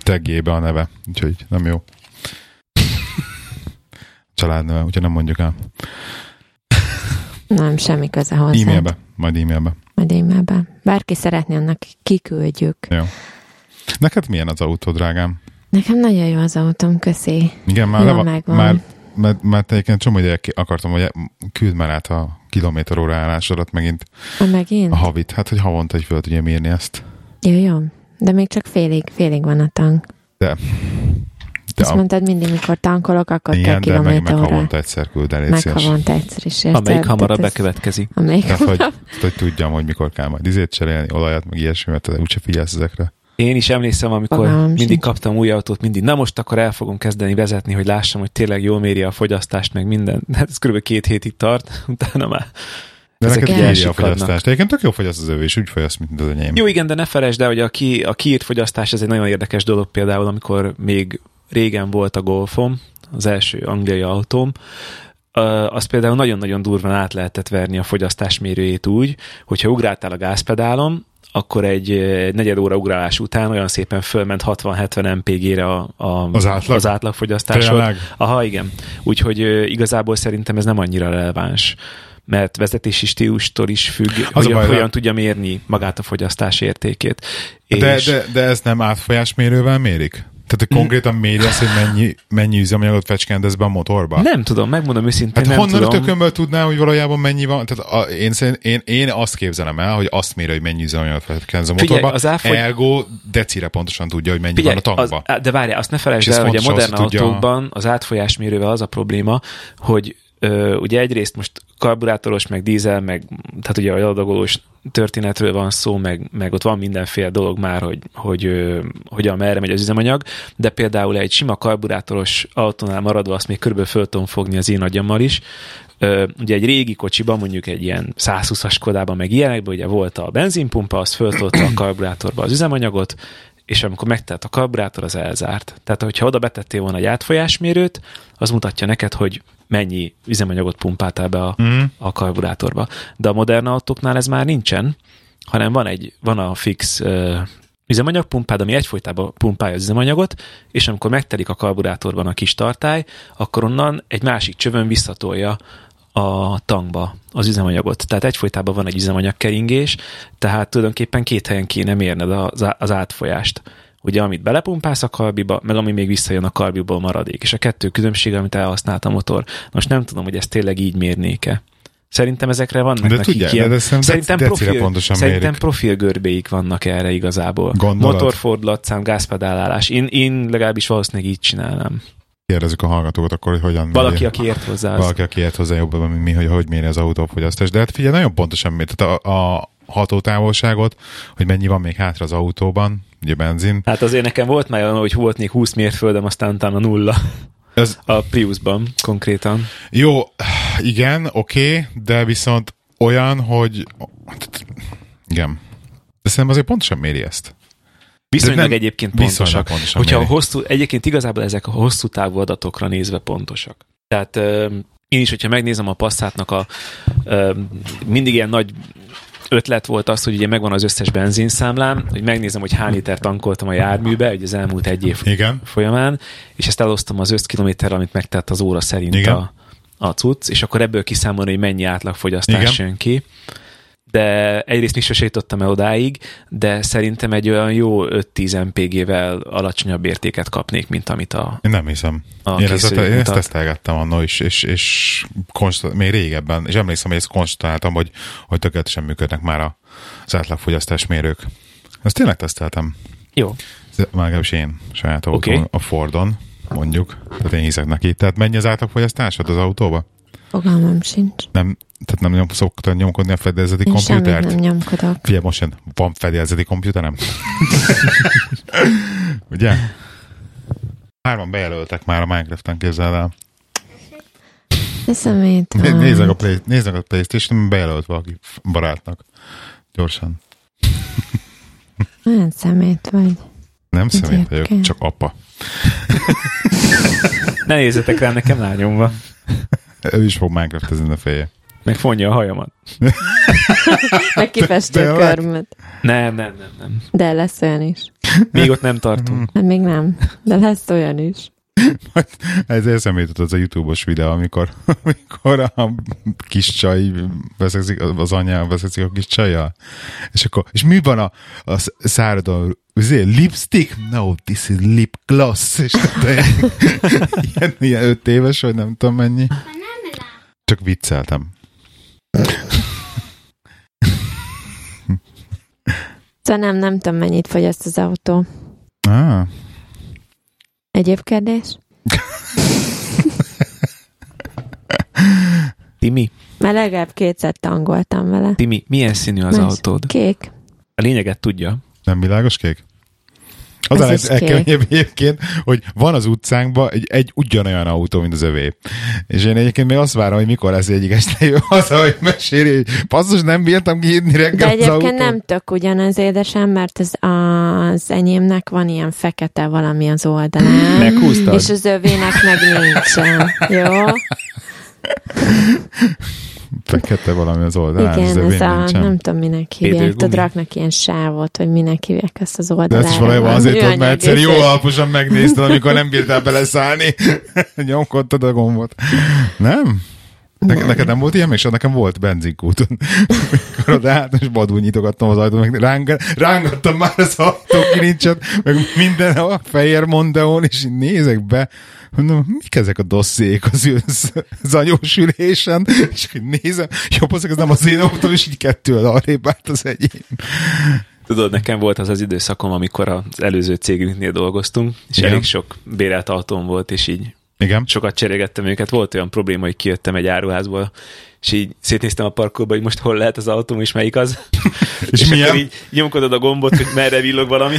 tagjébe a neve, úgyhogy nem jó. Családneve, úgyhogy nem mondjuk el.
Nem, semmi köze hozzá.
E-mailbe, majd e-mailbe.
Majd e-mailbe. Bárki szeretné, annak kiküldjük.
Jó. Neked milyen az autó, drágám?
Nekem nagyon jó az autóm, köszi.
Igen, már,
Jó,
le van,
megvan.
már mert, mert egyébként csomó ideje akartam, hogy küld már át a kilométer óra állásodat megint
A megint?
a havit. Hát, hogy havonta egy föl tudja írni ezt.
Jó, jó. De még csak félig, félig van a tank.
De,
De Azt
a-
mondtad mindig, mikor tankolok, akkor
igen,
kell
de meg, meg
kilométer
havonta egyszer küld el,
Meg havonta egyszer is érted.
Amelyik hamarabb bekövetkezik.
Amelyik
Tehát, hogy, hogy tudjam, hogy mikor kell majd izét cserélni, olajat, meg ilyesmi, mert úgyse figyelsz ezekre.
Én is emlékszem, amikor
Fogalmam
mindig
sincs.
kaptam új autót, mindig, na most akkor el fogom kezdeni vezetni, hogy lássam, hogy tényleg jól méri a fogyasztást, meg minden. Hát ez kb. két hétig tart, utána már.
De
Ezek
neked a fogyasztást. Egyébként tök jó fogyaszt az övé, és úgy fogyaszt, mint az enyém.
Jó, igen, de ne felejtsd el, hogy a, ki, a kiírt fogyasztás ez egy nagyon érdekes dolog például, amikor még régen volt a Golfom, az első angliai autóm, az például nagyon-nagyon durván át lehetett verni a fogyasztásmérőjét úgy, hogyha ugráltál a gázpedálon, akkor egy eh, negyed óra ugrálás után olyan szépen fölment 60-70 mpg-re a, a,
Az átlag?
az átlagfogyasztásod.
Tényleg?
Aha, igen. Úgyhogy igazából szerintem ez nem annyira releváns mert vezetési stílustól is függ,
Az a
hogy
baj,
hogyan tudja mérni magát a fogyasztás értékét.
De,
És-
de, de ez nem átfolyásmérővel mérik? Tehát, hogy konkrétan méri azt, hogy mennyi, mennyi üzemanyagot fecskendez be a motorba?
Nem tudom, megmondom őszintén,
Hát
nem
honnan
tudom.
tökömből tudná, hogy valójában mennyi van? Tehát a, én, szerint, én, én azt képzelem el, hogy azt méri, hogy mennyi üzemanyagot fecskendez a
Figyelj,
motorba.
az elfogy-
Ergo decire pontosan tudja, hogy mennyi
Figyelj,
van a tankba.
az, de várjál, azt ne felejtsd el, hogy a modern
azt tudja-
autókban az átfolyásmérővel az a probléma, hogy ö, ugye egyrészt most karburátoros, meg dízel, meg tehát ugye a adagolós történetről van szó, meg, meg ott van mindenféle dolog már, hogy, hogy ö, hogyan merre megy az üzemanyag, de például egy sima karburátoros autónál maradva azt még körülbelül föl tudom fogni az én agyammal is, ugye egy régi kocsiban, mondjuk egy ilyen 120-as Kodában, meg ilyenekben, ugye volt a benzinpumpa, az föltolta a karburátorba az üzemanyagot, és amikor megtelt a karburátor, az elzárt. Tehát, hogyha oda betettél volna egy átfolyásmérőt, az mutatja neked, hogy mennyi üzemanyagot pumpáltál be a,
Mhm.
a karburátorba. De a modern autóknál ez már nincsen, hanem van egy, van a fix uh, üzemanyagpumpád, ami egyfolytában pumpálja az üzemanyagot, és amikor megtelik a karburátorban a kis tartály, akkor onnan egy másik csövön visszatolja a tankba az üzemanyagot. Tehát egyfolytában van egy üzemanyagkeringés, tehát tulajdonképpen két helyen kéne mérned az, az átfolyást. Ugye, amit belepumpálsz a karbiba, meg ami még visszajön a karbiból maradék. És a kettő különbsége, amit elhasznált a motor. Most nem tudom, hogy ezt tényleg így mérnék-e. Szerintem ezekre vannak
De tudják,
ilyen,
de szerintem decire
profil,
pontosan
szerintem
mérik.
profilgörbéik vannak erre igazából.
Gondolod?
Motorfordulatszám, gázpedálálás. Én, én legalábbis valószínűleg így csinálnám.
Kérdezzük a hallgatókat akkor, hogy hogyan
Valaki,
méri.
aki ért hozzá.
Valaki, aki ért hozzá jobban, mint mi, hogy hogy méri az autófogyasztás. De hát figyelj, nagyon pontosan méri. Tehát a, a hatótávolságot, hogy mennyi van még hátra az autóban, ugye benzin.
Hát azért nekem volt már olyan, hogy volt még 20 mérföldem, aztán utána nulla.
Ez,
A Priusban konkrétan.
jó, igen, oké, okay, de viszont olyan, hogy igen. De szerintem azért pontosan méri ezt.
Viszonylag
nem-
egyébként pontosak.
pontosan
Hogyha a
méri.
hosszú, egyébként igazából ezek a hosszú távú adatokra nézve pontosak. Tehát én is, hogyha megnézem a passzátnak a mindig ilyen nagy ötlet volt az, hogy ugye megvan az összes benzinszámlám, hogy megnézem, hogy hány liter tankoltam a járműbe, hogy az elmúlt egy év
Igen.
folyamán, és ezt elosztom az összkilométerre, amit megtett az óra szerint
Igen.
a, a cucc, és akkor ebből kiszámolni, hogy mennyi átlagfogyasztás
Igen.
jön ki. De egyrészt mi sose jutottam el odáig, de szerintem egy olyan jó 5-10 MPG-vel alacsonyabb értéket kapnék, mint amit a...
Én nem hiszem.
A
én, ezt, én ezt tesztelgettem annól is, és, és konstant, még régebben, és emlékszem, hogy ezt konstatáltam, hogy, hogy tökéletesen működnek már az átlagfogyasztás mérők. Ezt tényleg teszteltem.
Jó.
Legalábbis én saját autó,
Oké.
a Fordon, mondjuk. Tehát én hiszek neki. Tehát mennyi az átlagfogyasztásod az autóba?
Fogalmam sincs.
Nem, tehát nem nyom, szoktad nyomkodni a fedélzeti
Én
komputert?
nem nyomkodok.
Figyelj, most jön, van fedélzeti komputerem? Ugye? Hárman bejelöltek már a Minecraft-en, képzeld el.
Van.
Nézzek a, play, nézzek a Playstation, bejelölt valaki barátnak. Gyorsan.
Olyan szemét vagy.
Nem személy vagyok, csak apa.
Ne nézzetek rá, nekem lányom van.
Ő is fog Minecraft-ezni a feje.
Meg fonja a hajamat.
Meg a körmöt.
Nem, nem, nem, nem.
De lesz olyan is.
Még ott nem tartunk.
Hát még nem. De lesz olyan is.
Ez eszembe jutott az a YouTube-os videó, amikor, amikor a kis csaj veszekszik, az anyja veszekszik a kis csajjal. És akkor, és mi van a, a száradon? Azért, lipstick? No, this is lip gloss. És de, ilyen, ilyen öt éves, vagy nem tudom mennyi. Csak vicceltem.
Szóval nem, nem tudom, mennyit fogyaszt az autó.
Ah,
Egyéb kérdés?
Timi,
Már legalább kétszer tangoltam vele.
Timi, milyen színű az
Más.
autód?
Kék.
A lényeget tudja.
nem világos kék? Az a legkeményebb egyébként, hogy van az utcánkban egy, egy ugyanolyan autó, mint az övé. És én egyébként még azt várom, hogy mikor lesz egyik este jön haza, hogy meséli, hogy passzus, nem bírtam kiírni
De
reggel az
egyébként
autón.
nem tök ugyanaz édesem, mert az, az enyémnek van ilyen fekete valami az oldalán.
Meghúztad?
És az övének meg nincsen. Jó?
fekete valami az oldalán.
Igen, ez a,
nincsen.
nem tudom, minek hívják.
Védőgumi?
Tudod, raknak ilyen sávot, hogy minek hívják ezt az oldalát.
De ezt is valójában azért tudod, mert egyszer jó alaposan megnézted, amikor nem bírtál beleszállni. Nyomkodtad a gombot. Nem? Ne, neked nem volt ilyen, és nekem volt benzinkúton. Amikor oda álltam, és vadul nyitogattam az ajtót, meg ráng, rángattam már az ajtókilincset, meg minden a fehér Mondeon, és így nézek be, mondom, mik ezek a dosszék az, az, az anyós ülésen, és így nézem, jobb az, ez nem az én autóm, és így kettő arrébb állt az egyén.
Tudod, nekem volt az az időszakom, amikor az előző cégünknél dolgoztunk, és
Igen.
elég sok bérelt autóm volt, és így
Igen.
sokat cserélgettem őket. Volt olyan probléma, hogy kijöttem egy áruházból, és így szétnéztem a parkolba, hogy most hol lehet az autóm, és melyik az.
És
és
milyen?
akkor így nyomkodod a gombot, hogy merre villog valami.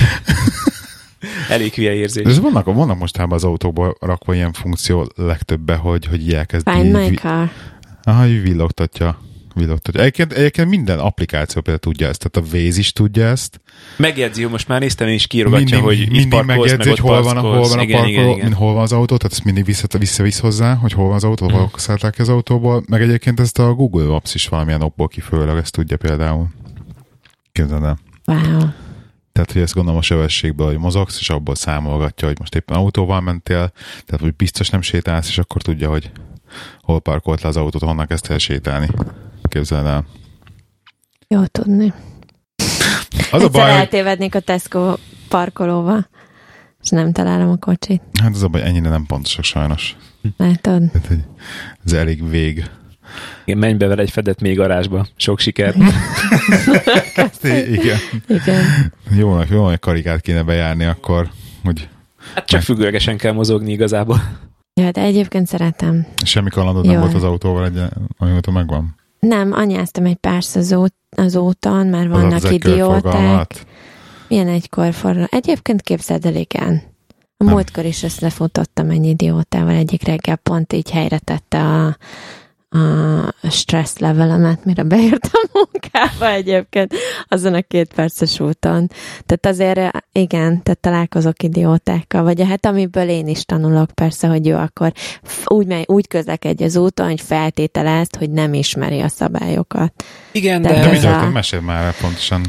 Elég hülye érzés.
De ez vannak, vannak mostában az autókban rakva ilyen funkció legtöbbe, hogy, hogy így elkezd
Find my car.
Aha, így villogtatja. villogtatja. Egyébként, egyébként minden applikáció például tudja ezt, tehát a Waze is tudja ezt.
Megjegyzi, hogy most már néztem, és kiírogatja,
mindig,
hogy itt
mindig
parkolsz,
megjegyzi,
meg
hogy hol van, a- hol van a parkoló,
igen,
hol van az autó, tehát ezt mindig vissza, visszavisz hozzá, hogy hol van az autó, hol szállták ki az autóból, meg egyébként ezt a Google Maps is valamilyen okból kifőleg ezt tudja például. Képzeld el.
Wow.
Tehát, hogy ezt gondolom a sebességből, hogy mozogsz, és abból számolgatja, hogy most éppen autóval mentél, tehát, hogy biztos nem sétálsz, és akkor tudja, hogy hol parkolt le az autót, honnan kezdtél sétálni. Képzeld el.
Jó tudni.
Az a baj,
eltévednék a Tesco parkolóba, és nem találom a kocsit.
hát az a baj, ennyire nem pontosak sajnos.
Látod?
Hogy ez elég vég.
Igen, menj be vele egy fedett még garázsba. Sok sikert.
Igen.
Igen.
Jónak, jó nagy karikát kéne bejárni akkor, hogy
Hát csak függőlegesen kell mozogni igazából.
Ja, de egyébként szeretem.
semmi kalandod nem volt az autóval, egy, amióta megvan.
Nem, anyáztam egy párszor az, út, az úton, már vannak
az
idióták. Milyen egy korforgalom? Egyébként képzeld el, igen. A múltkor is összefutottam egy idiótával, egyik reggel pont így helyre tette a, a stressz levelemet, mire beértem munkába egyébként azon a két perces úton. Tehát azért igen, tehát találkozok idiótákkal, vagy hát amiből én is tanulok persze, hogy jó, akkor úgy, megy, úgy közlekedj az úton, hogy feltételezd, hogy nem ismeri a szabályokat.
Igen,
De
de...
De mi
ez a-
történt? Meséld már el pontosan.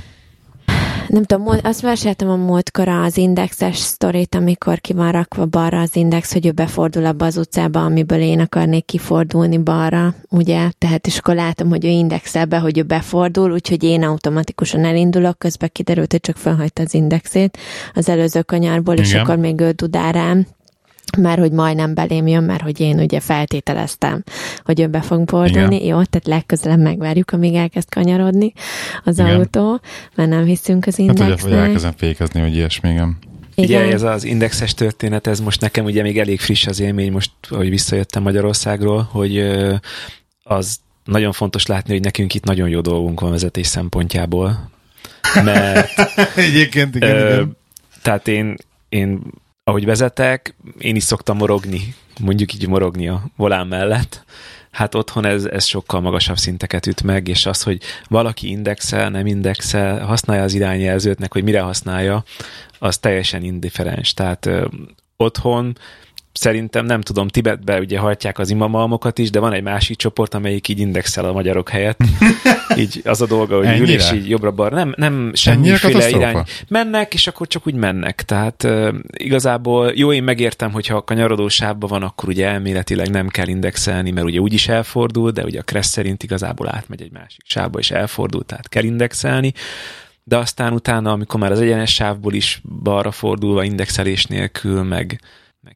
Nem tudom, azt meséltem a múltkor az indexes sztorit, amikor ki van rakva balra az index, hogy ő befordul abba az utcába, amiből én akarnék kifordulni balra, ugye? Tehát és akkor látom, hogy ő indexel be, hogy ő befordul, úgyhogy én automatikusan elindulok, közben kiderült, hogy csak felhagyta az indexét az előző kanyarból, és
Igen.
akkor még ő dudál rám mert hogy majdnem belém jön, mert hogy én ugye feltételeztem, hogy ő be fog fordulni.
Igen.
Jó, tehát legközelebb megvárjuk, amíg elkezd kanyarodni az
Igen.
autó, mert nem hiszünk az
Hát, hogy, hogy
indexnek.
elkezdem fékezni, hogy ilyesmi, igen.
Ugye ez az indexes történet, ez most nekem ugye még elég friss az élmény, most, hogy visszajöttem Magyarországról, hogy az nagyon fontos látni, hogy nekünk itt nagyon jó dolgunk van vezetés szempontjából, mert
Egyébként, igen,
Ö,
igen.
tehát én, én, ahogy vezetek, én is szoktam morogni, mondjuk így morogni a volán mellett. Hát otthon ez, ez sokkal magasabb szinteket üt meg, és az, hogy valaki indexel, nem indexel, használja az irányjelzőtnek, hogy mire használja, az teljesen indifferens. Tehát ö, otthon szerintem nem tudom, Tibetbe ugye hajtják az imamalmokat is, de van egy másik csoport, amelyik így indexel a magyarok helyett. így az a dolga, hogy ül
Ennyire?
és így jobbra-balra. Nem, nem semmiféle irány. Mennek, és akkor csak úgy mennek. Tehát uh, igazából jó, én megértem, hogyha a kanyarodó sávban van, akkor ugye elméletileg nem kell indexelni, mert ugye úgyis elfordul, de ugye a Kressz szerint igazából átmegy egy másik sávba, és elfordul, tehát kell indexelni. De aztán utána, amikor már az egyenes sávból is balra fordulva indexelés nélkül, meg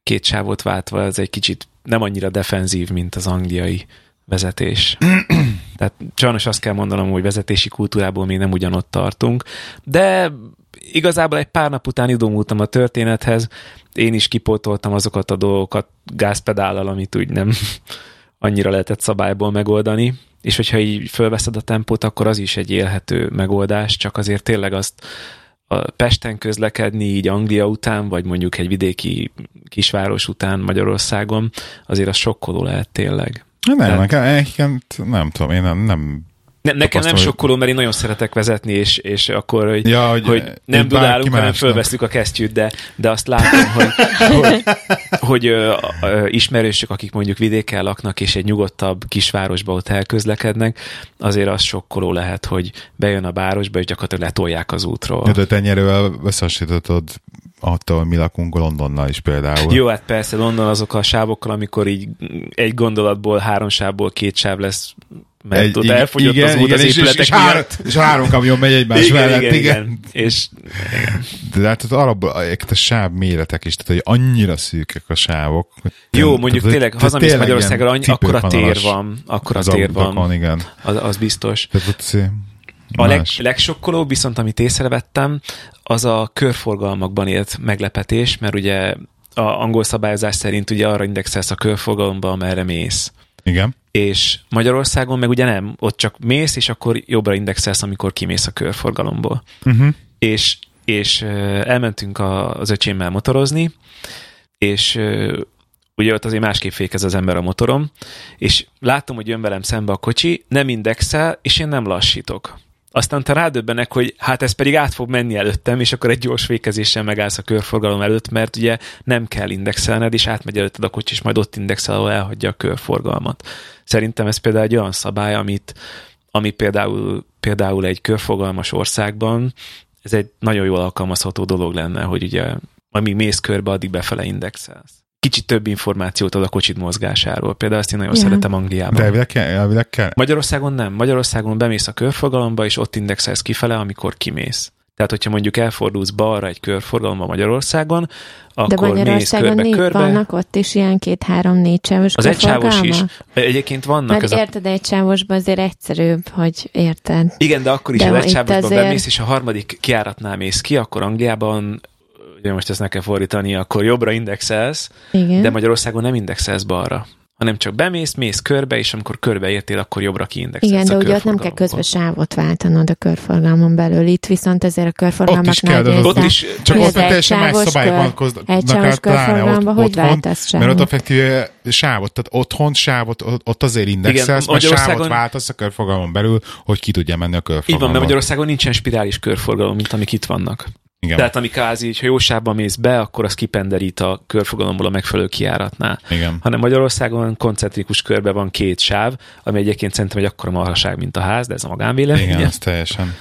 két sávot váltva, ez egy kicsit nem annyira defenzív, mint az angliai vezetés. Tehát sajnos azt kell mondanom, hogy vezetési kultúrából még nem ugyanott tartunk, de igazából egy pár nap után idomultam a történethez, én is kipótoltam azokat a dolgokat gázpedállal, amit úgy nem annyira lehetett szabályból megoldani, és hogyha így fölveszed a tempót, akkor az is egy élhető megoldás, csak azért tényleg azt Pesten közlekedni így Anglia után, vagy mondjuk egy vidéki kisváros után Magyarországon, azért az sokkoló lehet tényleg.
Nem,
Tehát-
nekem, nem tudom, én nem, nem
Ne, nekem nem sokkoló, mert én nagyon szeretek vezetni, és, és akkor, hogy,
Ja, hogy,
hogy nem
hogy bárki
dudálunk, hanem
másnak.
fölveszünk a kesztyűt, de, de azt látom, hogy, hogy, hogy ö, ö, ismerősök, akik mondjuk vidéken laknak, és egy nyugodtabb kisvárosba ott elközlekednek, azért az sokkoló lehet, hogy bejön a városba, és gyakorlatilag letolják az útról.
Ja, de tenyerővel összehasonlítod attól, mi lakunk Londonnal is például.
Jó, hát persze London azok a sávokkal, amikor így egy gondolatból három sávból két sáv lesz, mert egy, ott
igen,
elfogyott
igen,
az út
igen,
az
és, és,
épületek
és, három, és három kamion megy egymás
Igen,
mellett,
igen,
igen.
igen. És
De hát az alapból a sáv méretek is, tehát hogy annyira szűkek a sávok.
jó,
tehát-
mondjuk
tehát-
tényleg hazamész Magyarországra, annyi, akkor a tér van, akkor a tér van,
igen.
az, az biztos.
Tehát ott
A leg, legsokkolóbb viszont, amit észrevettem, az a körforgalmakban élt meglepetés, mert ugye a angol szabályozás szerint ugye arra indexelsz a körforgalomba, amerre mész.
Igen.
És Magyarországon meg ugye nem, ott csak mész, és akkor jobbra indexelsz, amikor kimész a körforgalomból.
Uh-huh.
És, és elmentünk a, az öcsémmel motorozni, és ugye ott azért másképp fékez az ember a motorom, és látom, hogy jön velem szembe a kocsi, nem indexel, és én nem lassítok. Aztán te rádöbbenek, hogy hát ez pedig át fog menni előttem, és akkor egy gyors fékezéssel megállsz a körforgalom előtt, mert ugye nem kell indexelned, és átmegy előtted a kocsi, és majd ott indexel, ahol elhagyja a körforgalmat. Szerintem ez például egy olyan szabály, amit, ami például, például egy körforgalmas országban, ez egy nagyon jól alkalmazható dolog lenne, hogy ugye amíg mész körbe, addig befele indexelsz. Kicsit több információt ad a kocsid mozgásáról. Például ezt én nagyon
Ja.
szeretem Angliában.
De elvileg kell, elvileg kell.
Magyarországon nem. Magyarországon bemész a körforgalomba, és ott indexelsz kifele, amikor kimész. Tehát, hogyha mondjuk elfordulsz balra egy körforgalomba Magyarországon,
De
akkor mész
Magyarországon
körbe,
négy,
körbe.
vannak ott is ilyen két-három-négy sávos
Az egysávos is.
körforgalmak?
Egyébként vannak
Mert
ez a
érted, egy sávosban azért egyszerűbb, hogy érted.
Igen, de akkor is
De
a
itt
legsávosban
azért-
bemész, és a harmadik kiáratnál mész ki, akkor Angliában, ugye most ezt ne kell fordítani, akkor jobbra indexelsz,
Igen.
de Magyarországon nem indexelsz balra, hanem csak bemész, mész körbe, és amikor körbeértél, akkor jobbra kiindexelsz
Igen, de ugye ott nem kell közben sávot váltanod a körforgalmon belül. Itt viszont ezért a körforgalmak
Ott is kell, de ott
is-
Csak ott teljesen más szabályok
kör-
vonatkoznak
egysávos
át, pláne
körforgalomba hogy
otthon,
váltasz
Mert ott
sávot?
effektíve sávot, tehát otthon sávot, ott azért indexelsz,
Igen,
mert sávot váltasz a körforgalmon belül, hogy ki tudja menni a
Így van, mert Magyarországon nincsen spirális körforgalom, mint amik itt vannak.
Igen.
Tehát ami kázi, hogy ha jó sávban mész be, akkor az kipenderít a körforgalomból a megfelelő kiáratnál.
Igen.
hanem Magyarországon koncentrikus körbe van két sáv, ami egyébként szerintem egy akkora marhaság, mint a ház, de ez a magánvélemény.
Igen, az teljesen.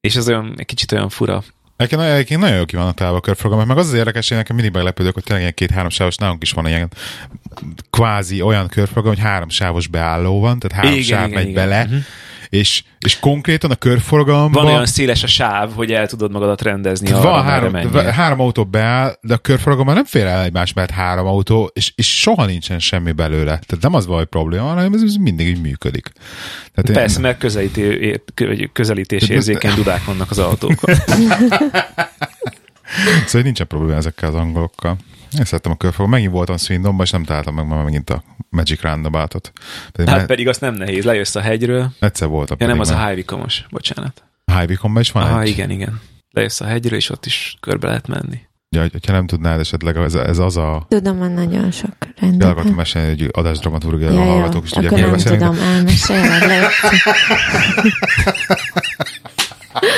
És ez olyan, egy kicsit olyan fura.
Egyébként, egyébként nagyon jó ki találva a körforgalmak, meg az az érdekes, hogy nekem mindig meglepődök, hogy tényleg ilyen két-három sávos, nálunk is van ilyen kvázi olyan körforgalom, hogy három sávos beálló van, tehát három
Igen,
sáv
igen,
megy
igen.
bele,
Mhm.
És, és konkrétan a körforgalomban
Van olyan széles a sáv, hogy el tudod magadat rendezni arra,
van három, három autó beáll, de a körforgalomban nem fér el egymás mellett három autó, és, és soha nincsen semmi belőle. Tehát nem az hogy probléma, hanem ez, ez mindig így működik. Tehát
Persze, mert közelíté, kö- közelítés érzékeny dudák vannak az autókon.
Szóval nincsen probléma ezekkel az angolokkal. Én szerettem a körforgalmat. Megint voltam Swindonban, és nem találtam meg már megint a Magic Roundaboutot. Pedig
Hát
hát
pedig azt nem nehéz, lejössz a hegyről.
egyszer voltam.
Ja, nem, az a
már.
Highvikomos, bocsánat.
Highviconban is van
Ah,
egy?
igen, igen. Lejössz a hegyről, és ott is körbe lehet menni.
Ja, hogy- hogyha nem tudnád esetleg, ez, ez az a...
Tudom, van nagyon sok
El akartam
rendben.
mesélni, hogy adás dramaturgia,
Ja,
a hallgatók is tudják,
akkor nem tudom, elmeséled le.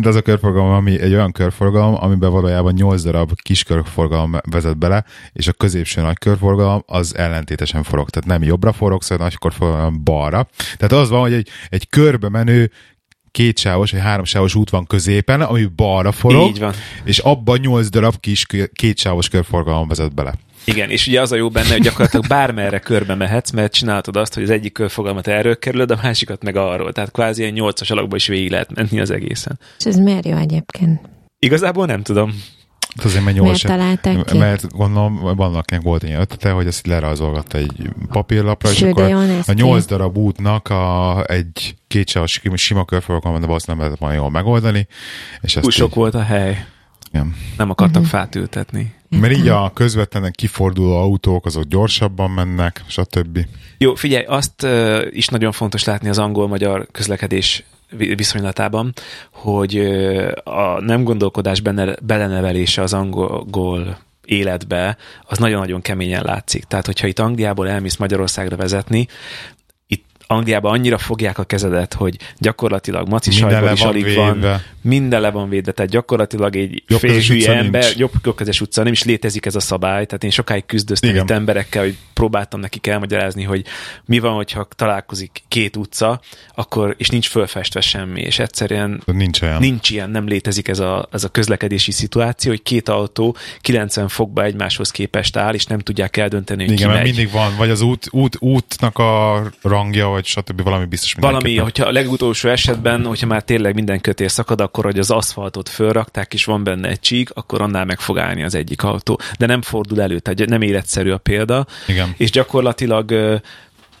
De az a körforgalom, ami egy olyan körforgalom, amiben valójában 8 darab kis körforgalom vezet bele, és a középső nagy körforgalom az ellentétesen forog. Tehát nem jobbra forog, szóval nagy körforgalom hanem balra. Tehát az van, hogy egy, egy körbe menő kétsávos vagy háromsávos út van középen, ami balra forog,
Így van.
és abban 8 darab kis kétsávos körforgalom vezet bele.
Igen, és ugye az a jó benne, hogy gyakorlatilag bármerre körbe mehetsz, mert csináltad azt, hogy az egyik körfogalmat erről kerülöd, a másikat meg arról. Tehát kvázi ilyen nyolcas alakba is végig lehet menni az egészen.
És ez miért jó egyébként?
Igazából nem tudom.
Azért, mert
Miért
8
találták ki?
Mert gondolom, vannak akinek volt ilyen ötlete, hogy ezt lerajzolgatta egy papírlapra, és
Ső, de
akkor a nyolc darab útnak a, egy kétsávos sima körforgalom, de azt nem lehetett volna jól megoldani. És ezt
Túl sok
így,
volt a hely.
igen.
Nem akartak
Mhm.
fát ültetni.
Mert így a közvetlenül kiforduló autók, azok gyorsabban mennek, stb.
Jó, figyelj, azt is nagyon fontos látni az angol-magyar közlekedés vi- viszonylatában, hogy a nem gondolkodás benne, belenevelése az angol életbe, az nagyon-nagyon keményen látszik. Tehát, hogyha itt Angliából elmész Magyarországra vezetni, Angliában annyira fogják a kezedet, hogy gyakorlatilag maci
le
is
van
alig van,
védve.
minden le van védve, tehát gyakorlatilag egy
Jobbkezes
fél
utca
hülye ember,
nincs.
jobb jobbkezes utca, nem is létezik ez a szabály, tehát én sokáig küzdöztem
Igen.
itt emberekkel, hogy próbáltam nekik elmagyarázni, hogy mi van, hogyha találkozik két utca, akkor, és nincs fölfestve semmi, és egyszerűen
Nincs olyan.
Nincs ilyen, nem létezik ez a, ez a közlekedési szituáció, hogy két autó 90 fokba egymáshoz képest áll, és nem tudják eldönteni, hogy
Igen,
ki
mert
megy.
mindig van, vagy az út, út, útnak a rangja, vagy stb. valami biztos
Valami, hogyha a legutolsó esetben, hogyha már tényleg minden kötél szakad, akkor hogy az aszfaltot fölrakták, és van benne egy csík, akkor annál meg fog állni az egyik autó. De nem fordul elő, tehát nem életszerű a példa.
Igen.
És gyakorlatilag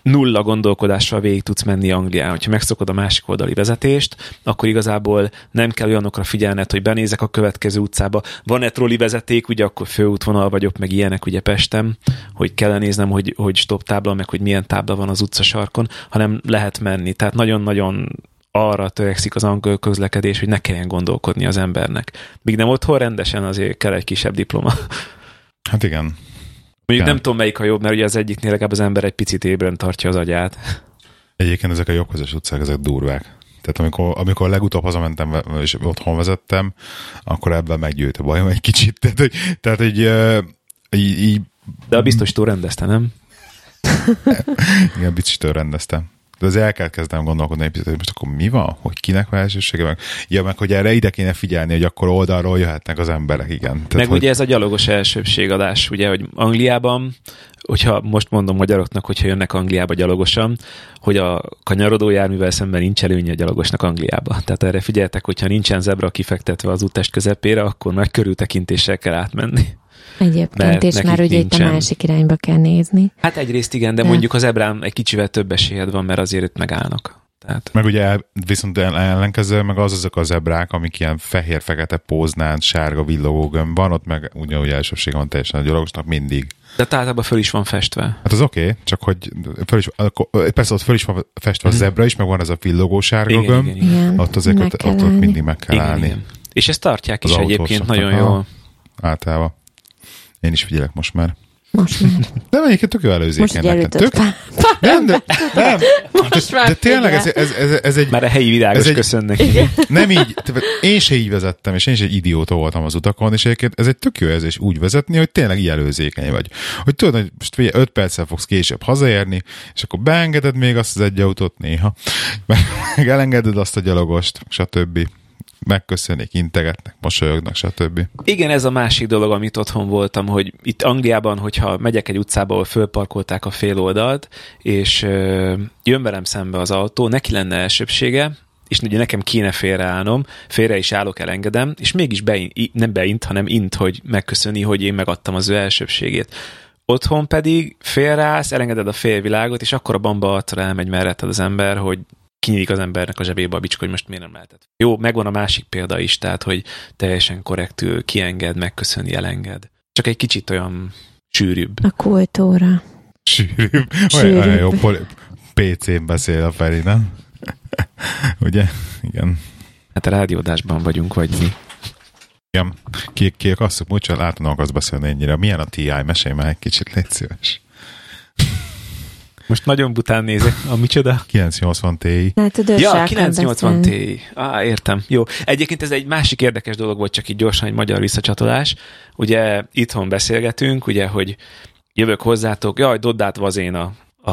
nulla gondolkodással végig tudsz menni Anglián. Hogyha megszokod a másik oldali vezetést, akkor igazából nem kell olyanokra figyelned, hogy benézek a következő utcába. Van-e trolli vezeték, ugye akkor főútvonal vagyok, meg ilyenek ugye Pestem, hogy kell néznem, hogy, hogy stop tábla, meg hogy milyen tábla van az utcasarkon, hanem lehet menni. Tehát nagyon-nagyon arra törekszik az angol közlekedés, hogy ne kelljen gondolkodni az embernek. Míg nem otthon rendesen azért kell egy kisebb diploma.
Hát igen.
Mondjuk nem tudom melyik a jobb, mert ugye az egyiknél legalább az ember egy picit ébren tartja az agyát.
Egyébként ezek a jobbkezes utcák, ezek durvák. Tehát amikor, amikor legutóbb hazamentem és otthon vezettem, akkor ebben meggyűlt a bajom egy kicsit. Tehát, hogy, tehát, ö, így, így
De a biztosító rendezte, nem?
igen, bicsitől rendeztem. De azért el kell kezdenem gondolkodni egy picit, hogy most akkor mi van? Hogy kinek van elsősége? Meg, ja, meg hogy erre ide kéne figyelni, hogy akkor oldalról jöhetnek az emberek, igen. Tehát,
Meg
hogy,
ugye ez a gyalogos elsőbségadás, ugye, hogy Angliában, hogyha most mondom magyaroknak, hogyha jönnek Angliába gyalogosan, hogy a kanyarodó járművel szemben nincs előnye a gyalogosnak Angliába. Tehát erre figyeltek, hogyha nincsen zebra kifektetve az úttest közepére, akkor nagy körültekintéssel kell átmenni.
Egyébként, és már ugye itt a
nincsen.
másik irányba kell nézni.
Hát egyrészt igen, de
De.
mondjuk az ebrán egy kicsivel több esélyed van, mert azért itt megállnak. Tehát
Meg ugye viszont el- ellenkező, meg az azok a zebrák, amik ilyen fehér-fekete póznán, sárga villogó gömb van, ott meg ugyanúgy elsőbsége van teljesen a gyalogosnak mindig.
de hát általában föl is van festve.
Hát az oké, okay, csak hogy föl is, akkor, persze ott föl is van festve a zebra is, meg van ez a villogó sárga
Igen,
gömb,
igen, igen.
Igen,
ott azért
meg
ott, ott, ott mindig meg kell
igen,
állni.
igen. És ezt tartják
Az
is egyébként nagyon jól.
Általában. Én is figyelek most már.
Most már.
De egyébként tök jó
Most
előzékeny
ugye
nekem.
előtött
Tök,
pár,
nem, de, nem.
Most
de,
már
de tényleg ez, ez, ez, ez egy
Már a helyi virágos
Ez egy-
köszön neki.
Nem így, én se így vezettem, és én egy idióta voltam az utakon, és egyébként ez egy tök jó érzés úgy vezetni, hogy tényleg így előzékeny vagy. Hogy tudod, hogy most figyelj, 5 perccel fogsz később hazaérni, és akkor beengeded még azt az egy autót néha, meg meg elengeded azt a gyalogost, stb. Megköszönik, integetnek, mosolyognak, stb.
Igen, ez a másik dolog, amit otthon voltam, hogy itt Angliában, hogyha megyek egy utcába, ahol fölparkolták a fél oldalt, és ö, jön velem szembe az autó, neki lenne elsőbsége, és ugye nekem kéne félreállnom, félre is állok, elengedem, és mégis beint, nem beint, hanem int, hogy megköszöni, hogy én megadtam az ő elsőbségét. Otthon pedig félreállsz, elengeded a félvilágot, és akkor a bamba arcra elmegy melletted az ember, hogy kinyílik az embernek a zsebébe a bicska, hogy most miért nem lehetett. Jó, megvan a másik példa is, tehát, hogy teljesen korrektül kienged, megköszöni, elenged. Csak egy kicsit olyan sűrűbb.
A kultúra.
Sűrűbb. Olyan,
Sűrűbb.
olyan jó poli- PC-n beszél a Feri, nem? Ugye? Igen.
Hát a rádiódásban vagyunk, vagy mi.
Igen. Ki, ki akarsz, múltkor látom, akarsz beszélni ennyire. Milyen a TI? Mesélj már egy kicsit, légy szíves.
Most nagyon bután nézek. A micsoda?
980 Ti.
Ő
Ja,
se akar
980
beszélni.
Ti. Á, értem. Jó. Egyébként ez egy másik érdekes dolog volt, csak így gyorsan egy magyar visszacsatolás. Ugye itthon beszélgetünk, ugye, hogy jövök hozzátok, jaj, dodd át vazén a, a,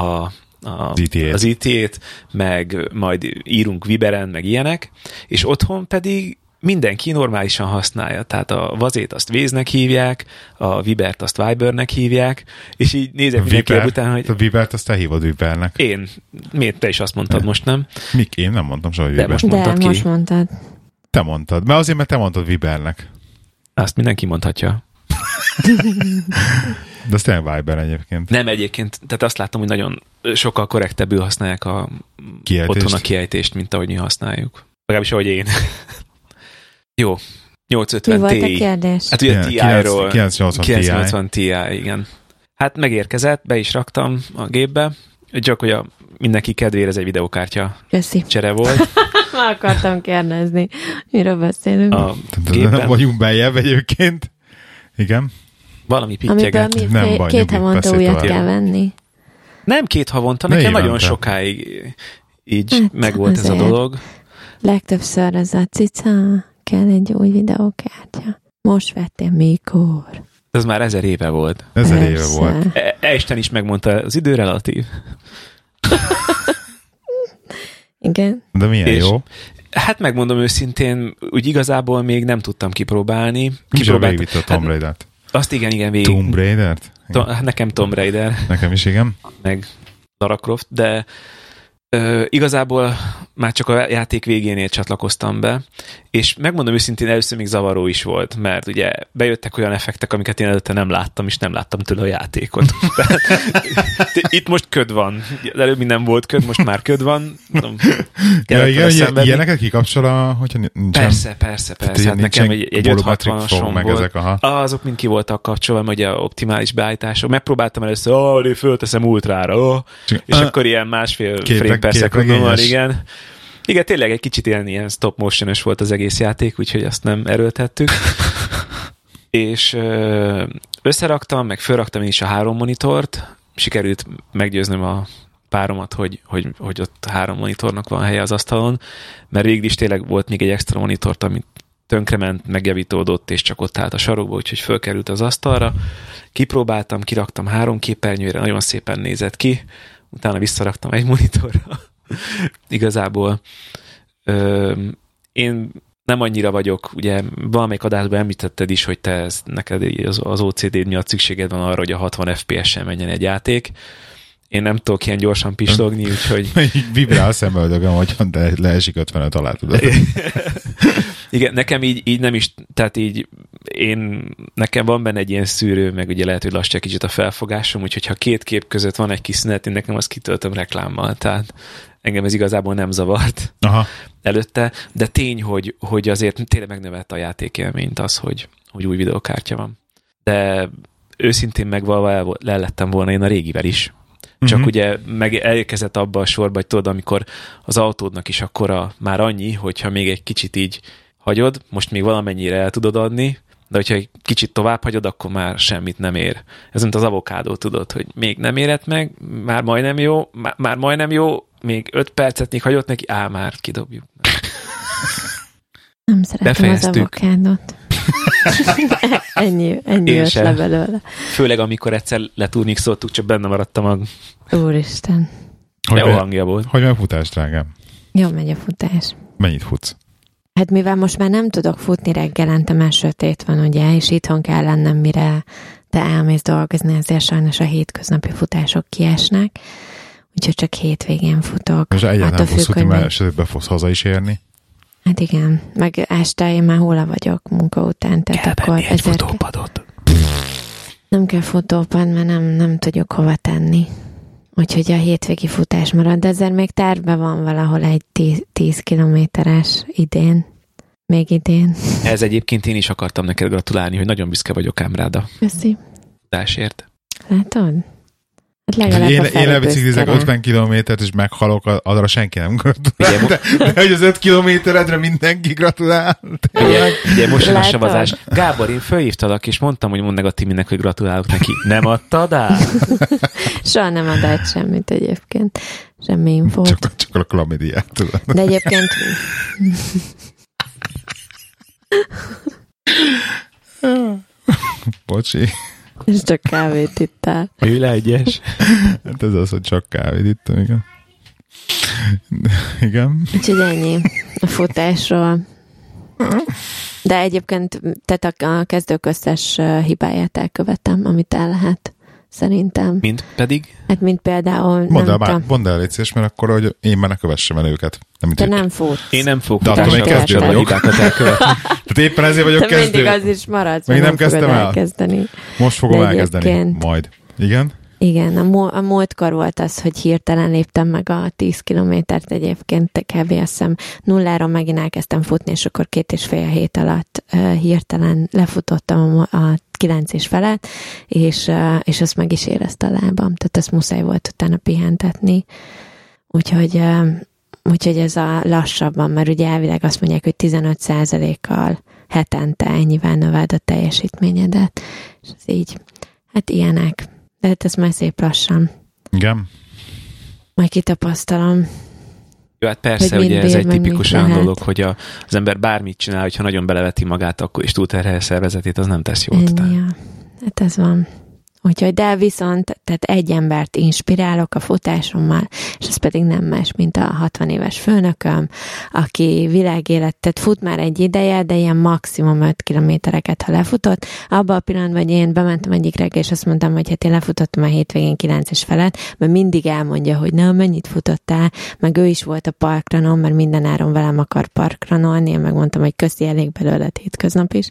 a,
Az IT-ét,
meg majd írunk Viberen, meg ilyenek, és otthon pedig mindenki normálisan használja. Tehát a vazét azt Véznek hívják, a Vibert azt Vibernek hívják, és így nézek mindenki
Viber,
után, hogy
a Vibert azt te hívod Vibernek.
én, miért te is azt mondtad most, nem?
Mik? Én nem mondtam soha, hogy
De
Viber.
most
De
mondtad ki.
most mondtad.
Te mondtad. Mert azért, mert te mondtad Vibernek.
Azt mindenki mondhatja.
De az tényleg Viber egyébként.
Nem egyébként, tehát azt látom, hogy nagyon sokkal korrektebbül használják a
Kiejtést.
otthon a kiejtést, mint ahogy mi használjuk. Legalábbis ahogy én. Jó.
Mi
850
volt a
Ti.
kérdés?
Hát ugye TI-ról.
980 Ti.
980 Ti, igen. Hát megérkezett, be is raktam a gépbe, csak hogy a mindenki kedvére ez egy videokártya
Köszi.
csere volt
Már akartam kérdezni. Miről beszélünk?
a
Nem
gépen.
vagyunk beljebb egyébként. Igen.
Valami
Amiből
pittyeget.
mi
Nem baj,
két havonta újat kell venni.
Nem két havonta,
Ne
nekem nagyon sokáig így
Hát,
megvolt ez a dolog.
Legtöbbször ez a cica, kell egy új videókártya. Most vettél mikor?
Ez már ezer éve volt.
Ezer éve
Persze.
volt.
E- Isten is megmondta, az idő relatív.
Igen.
De milyen
És-
jó.
Hát megmondom őszintén, úgy igazából még nem tudtam kipróbálni. Kipróbáltam.
végigvitte a Tomb Raider-t?
Azt igen, igen, végig.
Tomb Raider-t?
To- hát nekem Tomb Raider,
Nekem is, igen.
meg Lara Croft, de ö, igazából már csak a játék végénél csatlakoztam be, és megmondom őszintén, először még zavaró is volt, mert ugye bejöttek olyan effektek, amiket én előtte nem láttam, és nem láttam tőle a játékot. Itt most köd van. Előbb minden volt köd, most már köd van.
Ja, igen, ilyen, ilyeneket kikapcsol, a, hogyha nincsen...
Persze, persze, persze. Hát nekem egy, egy
volumetric
560-asom
flow, meg
volt.
ezek, aha.
Ah, azok mind ki voltak kapcsolva, ugye a optimális beállítások. Megpróbáltam először, ó, oh, fölteszem ultrára, oh, és akkor ilyen másfél frame per szekundon van,
képregényes.
igen. Igen, tényleg egy kicsit ilyen, ilyen stop motion volt az egész játék, úgyhogy azt nem erőltettük. és összeraktam, meg fölraktam én is a három monitort, sikerült meggyőznöm a páromat, hogy, hogy, hogy ott három monitornak van helye az asztalon, mert végig is tényleg volt még egy extra monitort, amit tönkrement, megjavítódott, és csak ott állt a sarokba, úgyhogy fölkerült az asztalra. Kipróbáltam, kiraktam három képernyőre, nagyon szépen nézett ki, utána visszaraktam egy monitorra. Igazából ö, én nem annyira vagyok, ugye valamelyik adásban említetted is, hogy te ez, neked az, az OCD miatt szükséged van arra, hogy a 60 FPS-en menjen egy játék. Én nem tudok ilyen gyorsan pislogni, úgyhogy
Így vibrál a szemöldögöm, hogy leesik 55 alá, tudod.
Igen, nekem így, így nem is, tehát így én, nekem van benne egy ilyen szűrő, meg ugye lehet, hogy lassítja kicsit a felfogásom, úgyhogy ha két kép között van egy kis szünet, én nekem azt kitöltöm reklámmal, tehát engem ez igazából nem zavart
Aha.
előtte, de tény, hogy, hogy azért tényleg megnövelte a játékélményt az, hogy, hogy új videokártya van. De őszintén megvalva el, le lettem volna én a régivel is. Csak
Mhm.
ugye meg elérkezett abba a sorba, hogy tudod, amikor az autódnak is akkora már annyi, hogyha még egy kicsit így hagyod, most még valamennyire el tudod adni, de hogyha egy kicsit tovább hagyod, akkor már semmit nem ér. Ez mint az avokádó, tudod, hogy még nem érett meg, már majdnem jó, már, már majdnem jó, még öt percet még hagyott neki, á, már kidobjuk.
Nem szeretem az
Befejeztük.
avokádot. ennyi ennyi
Én
jött le belőle.
Főleg, amikor egyszer letúrnixoltuk, csak benne maradt a mag.
Úristen.
Hogy,
Jó hangja volt.
hogy meg futás, drágám?
Jó megy a futás.
Mennyit futsz?
Hát mivel most már nem tudok futni reggelente, mert sötét van, ugye, és itthon kell lennem, mire te elmész dolgozni, ezért sajnos a hétköznapi futások kiesnek. Úgyhogy csak hétvégén futok.
És egyáltalán nem fogsz futni,
hogy
mert sötétbe fogsz haza is érni.
Hát igen, meg este én már hóla vagyok munka után, tehát
Kell
akkor
egy
ezért
futópadot.
nem kell futópad, mert nem, nem tudjuk hova tenni. Úgyhogy a hétvégi futás marad, de ezért még tervben van valahol egy 10, 10 kilométeres idén. Még idén.
Ez egyébként én is akartam neked gratulálni, hogy nagyon büszke vagyok ám rád a
Köszi.
futásért.
Látod? Hát legalább
Én,
a
én lebiciklizek
büszke rá.
50 kilométert, és meghalok, arra senki nem
Ugye,
gratulál.
mo-
De, de hogy az 5 kilométeredre mindenki gratulál.
Ugye, ugye most jön a savazás. Gábor, én fölhívtalak, és mondtam, hogy mondd meg a Timinek, hogy gratulálok neki. Nem adtad át?
Soha nem ad át semmit egyébként. Semmi infót.
Csak, csak a klamidiát, tudod.
De egyébként
Bocsi.
És csak kávét ittál.
Ő egyes.
Hát ez az, hogy csak kávét ittam, igen. Igen.
Úgyhogy ennyi a futásról. De egyébként tehát a, a kezdők összes ö, hibáját elkövetem, amit el lehet, szerintem.
Mint pedig?
Hát mint például,
Mondd el, már, mondd el, légy szíves, mert akkor, hogy én már ne kövessem el őket. Nem, mint
te
ők.
nem futsz.
Én nem fogok
De attól még kezdő vagyok. Tehát éppen ezért vagyok
Te mindig
kezdő.
az is maradsz,
Még nem kezdtem el?
elkezdeni.
Most fogom
De
elkezdeni.
egyébként-
Majd. Igen?
Igen, a, mú- a múltkor volt az, hogy hirtelen léptem meg a 10 kilométert egyébként, kb. azt hiszem nulláron megint elkezdtem futni, és akkor két és fél hét alatt uh, hirtelen lefutottam a, a kilenc és felett, és, és azt meg is érezte a lábam, tehát ezt muszáj volt utána pihentetni. Úgyhogy, úgyhogy ez a lassabban, mert ugye elvileg azt mondják, hogy 15%-kal hetente ennyivel növeld a teljesítményedet, és ez így, hát ilyenek. De hát ez már szép lassan.
Igen.
Majd kitapasztalom.
Jó, hát persze, ugye ez egy tipikus olyan dolog, hogy a, az ember bármit csinál, hogyha nagyon beleveti magát, akkor is túlterhel szervezetét, az nem tesz jót.
Ja. Hát ez van. Úgyhogy, de viszont, tehát egy embert inspirálok a futásommal, és ez pedig nem más, mint a 60 éves főnököm, aki világéletet fut már egy ideje, de ilyen maximum 5 kilométereket, ha lefutott. Abban a pillanatban, hogy én bementem egyik reggel, és azt mondtam, hogy hát én lefutottam a hétvégén 9 és felett, mert mindig elmondja, hogy na, mennyit futottál, meg ő is volt a parkranon, mert minden áron velem akar parkranolni, én megmondtam, hogy köszi elég belőled hétköznap is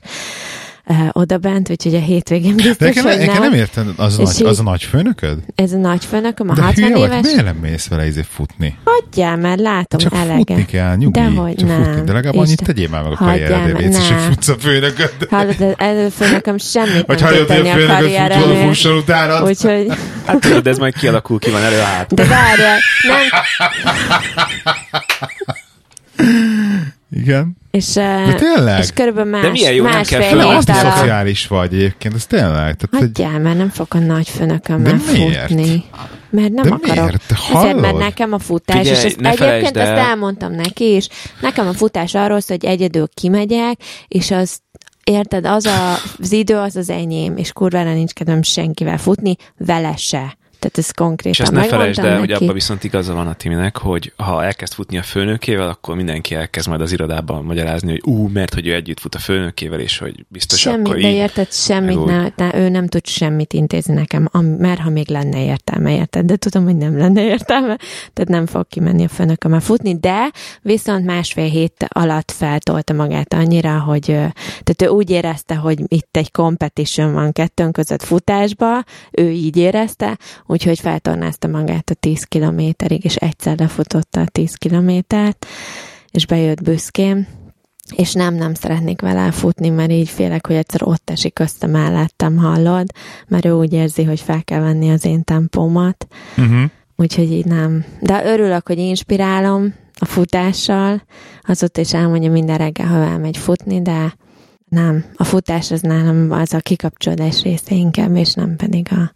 uh, oda bent, úgyhogy a hétvégén
De
biztos,
nekem,
hogy
nekem
nem.
nem érted, az, a
És
nagy, az a nagy főnököd?
Ez a nagyfőnököm, a
De
60
hülye vagy,
éves.
miért nem mész vele izé futni?
Hagyjál, mert látom
Csak
elege.
futni kell, nyugi.
Dehogy
Csak
nem.
Futni. De legalább annyit
Isten-
tegyél már meg a
meg,
légy, hogy futsz a főnököd.
Hallod, ez- a főnököm semmit
Vagy
nem
hallod, hogy a
a
főnököd fut, valami
karrieremért.
fusson utána.
Úgyhogy,
Hát tudod, ez majd kialakul, ki van elő hát.
de várjál, nem,
Igen.
és,
De
eh,
tényleg?
és körülbelül más,
De milyen jó, nem
másfél
kell
azt
alatt-
szociális vagy egyébként, ez tényleg. Tehát, hogy,
Hagyjál, mert nem fog a nagy
miért?
futni. Mert nem
De
akarok.
miért?
Azért, mert nekem a futás,
Figyelj,
és ezt egyébként
el-
ezt elmondtam neki is, nekem a futás arról szól, hogy egyedül kimegyek, és az Érted, az a, az idő az az enyém, és kurvára nincs kedvem senkivel futni, vele se. Tehát ez konkrétan
És ezt ne felejtsd el, hogy abban viszont igaza van a Timinek, hogy ha elkezd futni a főnökével, akkor mindenki elkezd majd az irodában magyarázni, hogy ú, mert hogy ő együtt fut a főnökével, és hogy biztos
Semmit,
akkor
de
így.
érted, semmit
meg
ne, ne, ő nem tud semmit intézni nekem, am, mert ha még lenne értelme, érted, de tudom, hogy nem lenne értelme, tehát nem fog kimenni a főnökömmel futni, de viszont másfél hét alatt feltolta magát annyira, hogy tehát ő úgy érezte, hogy itt egy competition van kettőnk között futásba, ő így érezte, úgyhogy feltornázta magát a 10 kilométerig, és egyszer lefutotta a 10 kilométert, és bejött büszkén, és nem, nem szeretnék vele futni, mert így félek, hogy egyszer ott esik össze mellettem, hallod, mert ő úgy érzi, hogy fel kell venni az én tempómat,
Uh-huh.
úgyhogy így nem. De örülök, hogy inspirálom a futással, azóta is elmondja minden reggel, ha elmegy futni, de nem, a futás az nálam az a kikapcsolódás része inkább, és nem pedig a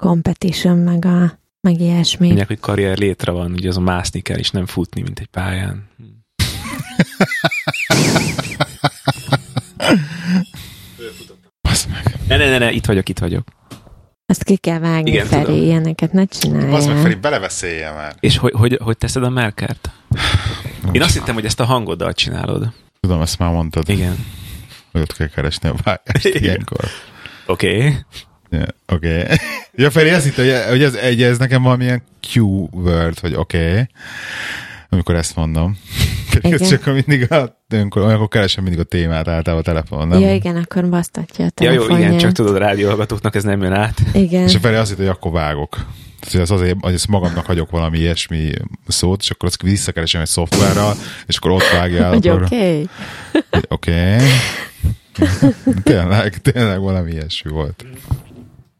competition, meg, a, meg ilyesmi.
Mondják, hogy karrier létre van, ugye az a mászni kell, és nem futni, mint egy pályán. Ne, ne, ne, ne, itt vagyok, itt vagyok.
Azt ki kell vágni,
Igen,
Feri,
tudom.
ilyeneket ne csinálj.
Basz meg, Feri, beleveszélje már.
És hogy, hogy, hogy teszed a melkert? Én azt hittem, hogy ezt a hangoddal csinálod.
Tudom, ezt már mondtad.
Igen.
Hogy ott kell keresni a vágást ilyenkor.
Oké. Okay.
Yeah, Oké. Okay. Ja, Feri, azt hittem, hogy- ez, egy, ez nekem valamilyen Q-word, hogy oké. Okay. Amikor ezt mondom. Pedig ez csak mindig a, olyankor, olyankor keresem mindig a témát általában a telefonon, nem?
Ja, igen, akkor basztatja a
Ja, jó,
telefonját.
igen, csak tudod, a rádióhallgatóknak ez nem jön át.
Igen.
És a Feri azt hitt, hogy akkor vágok. Tehát, hogy az azért, hogy ezt magamnak hagyok valami ilyesmi szót, és akkor azt visszakeresem egy szoftverrel, és akkor ott vágja el.
Hogy oké.
Oké. Tényleg, tényleg valami ilyesmi volt.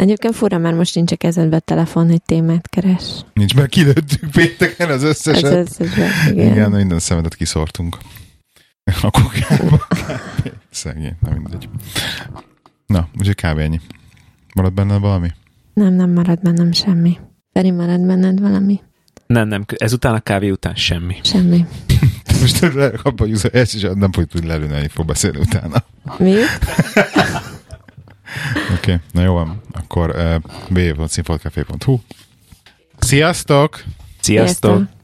Egyébként fura, mert most nincs a kezedbe a telefon, hogy témát keres.
Nincs, mert kilőttük pénteken az összeset.
összesben, igen.
Igen, igen minden szemetet kiszortunk. A kukába. Szegény, nem mindegy. Na, úgyhogy kb. ennyi. Marad benne valami?
Nem, nem marad bennem semmi. Feri, marad benned valami?
Nem, nem, ezután a kávé után semmi.
Semmi.
Most abban hogy ezt is nem fogjuk tudni lelőni, fog beszélni utána.
Mi?
Oké, okay, na jó van. Akkor uh, www.színfoltcafé.hu Sziasztok!
Sziasztok!
Sziasztok.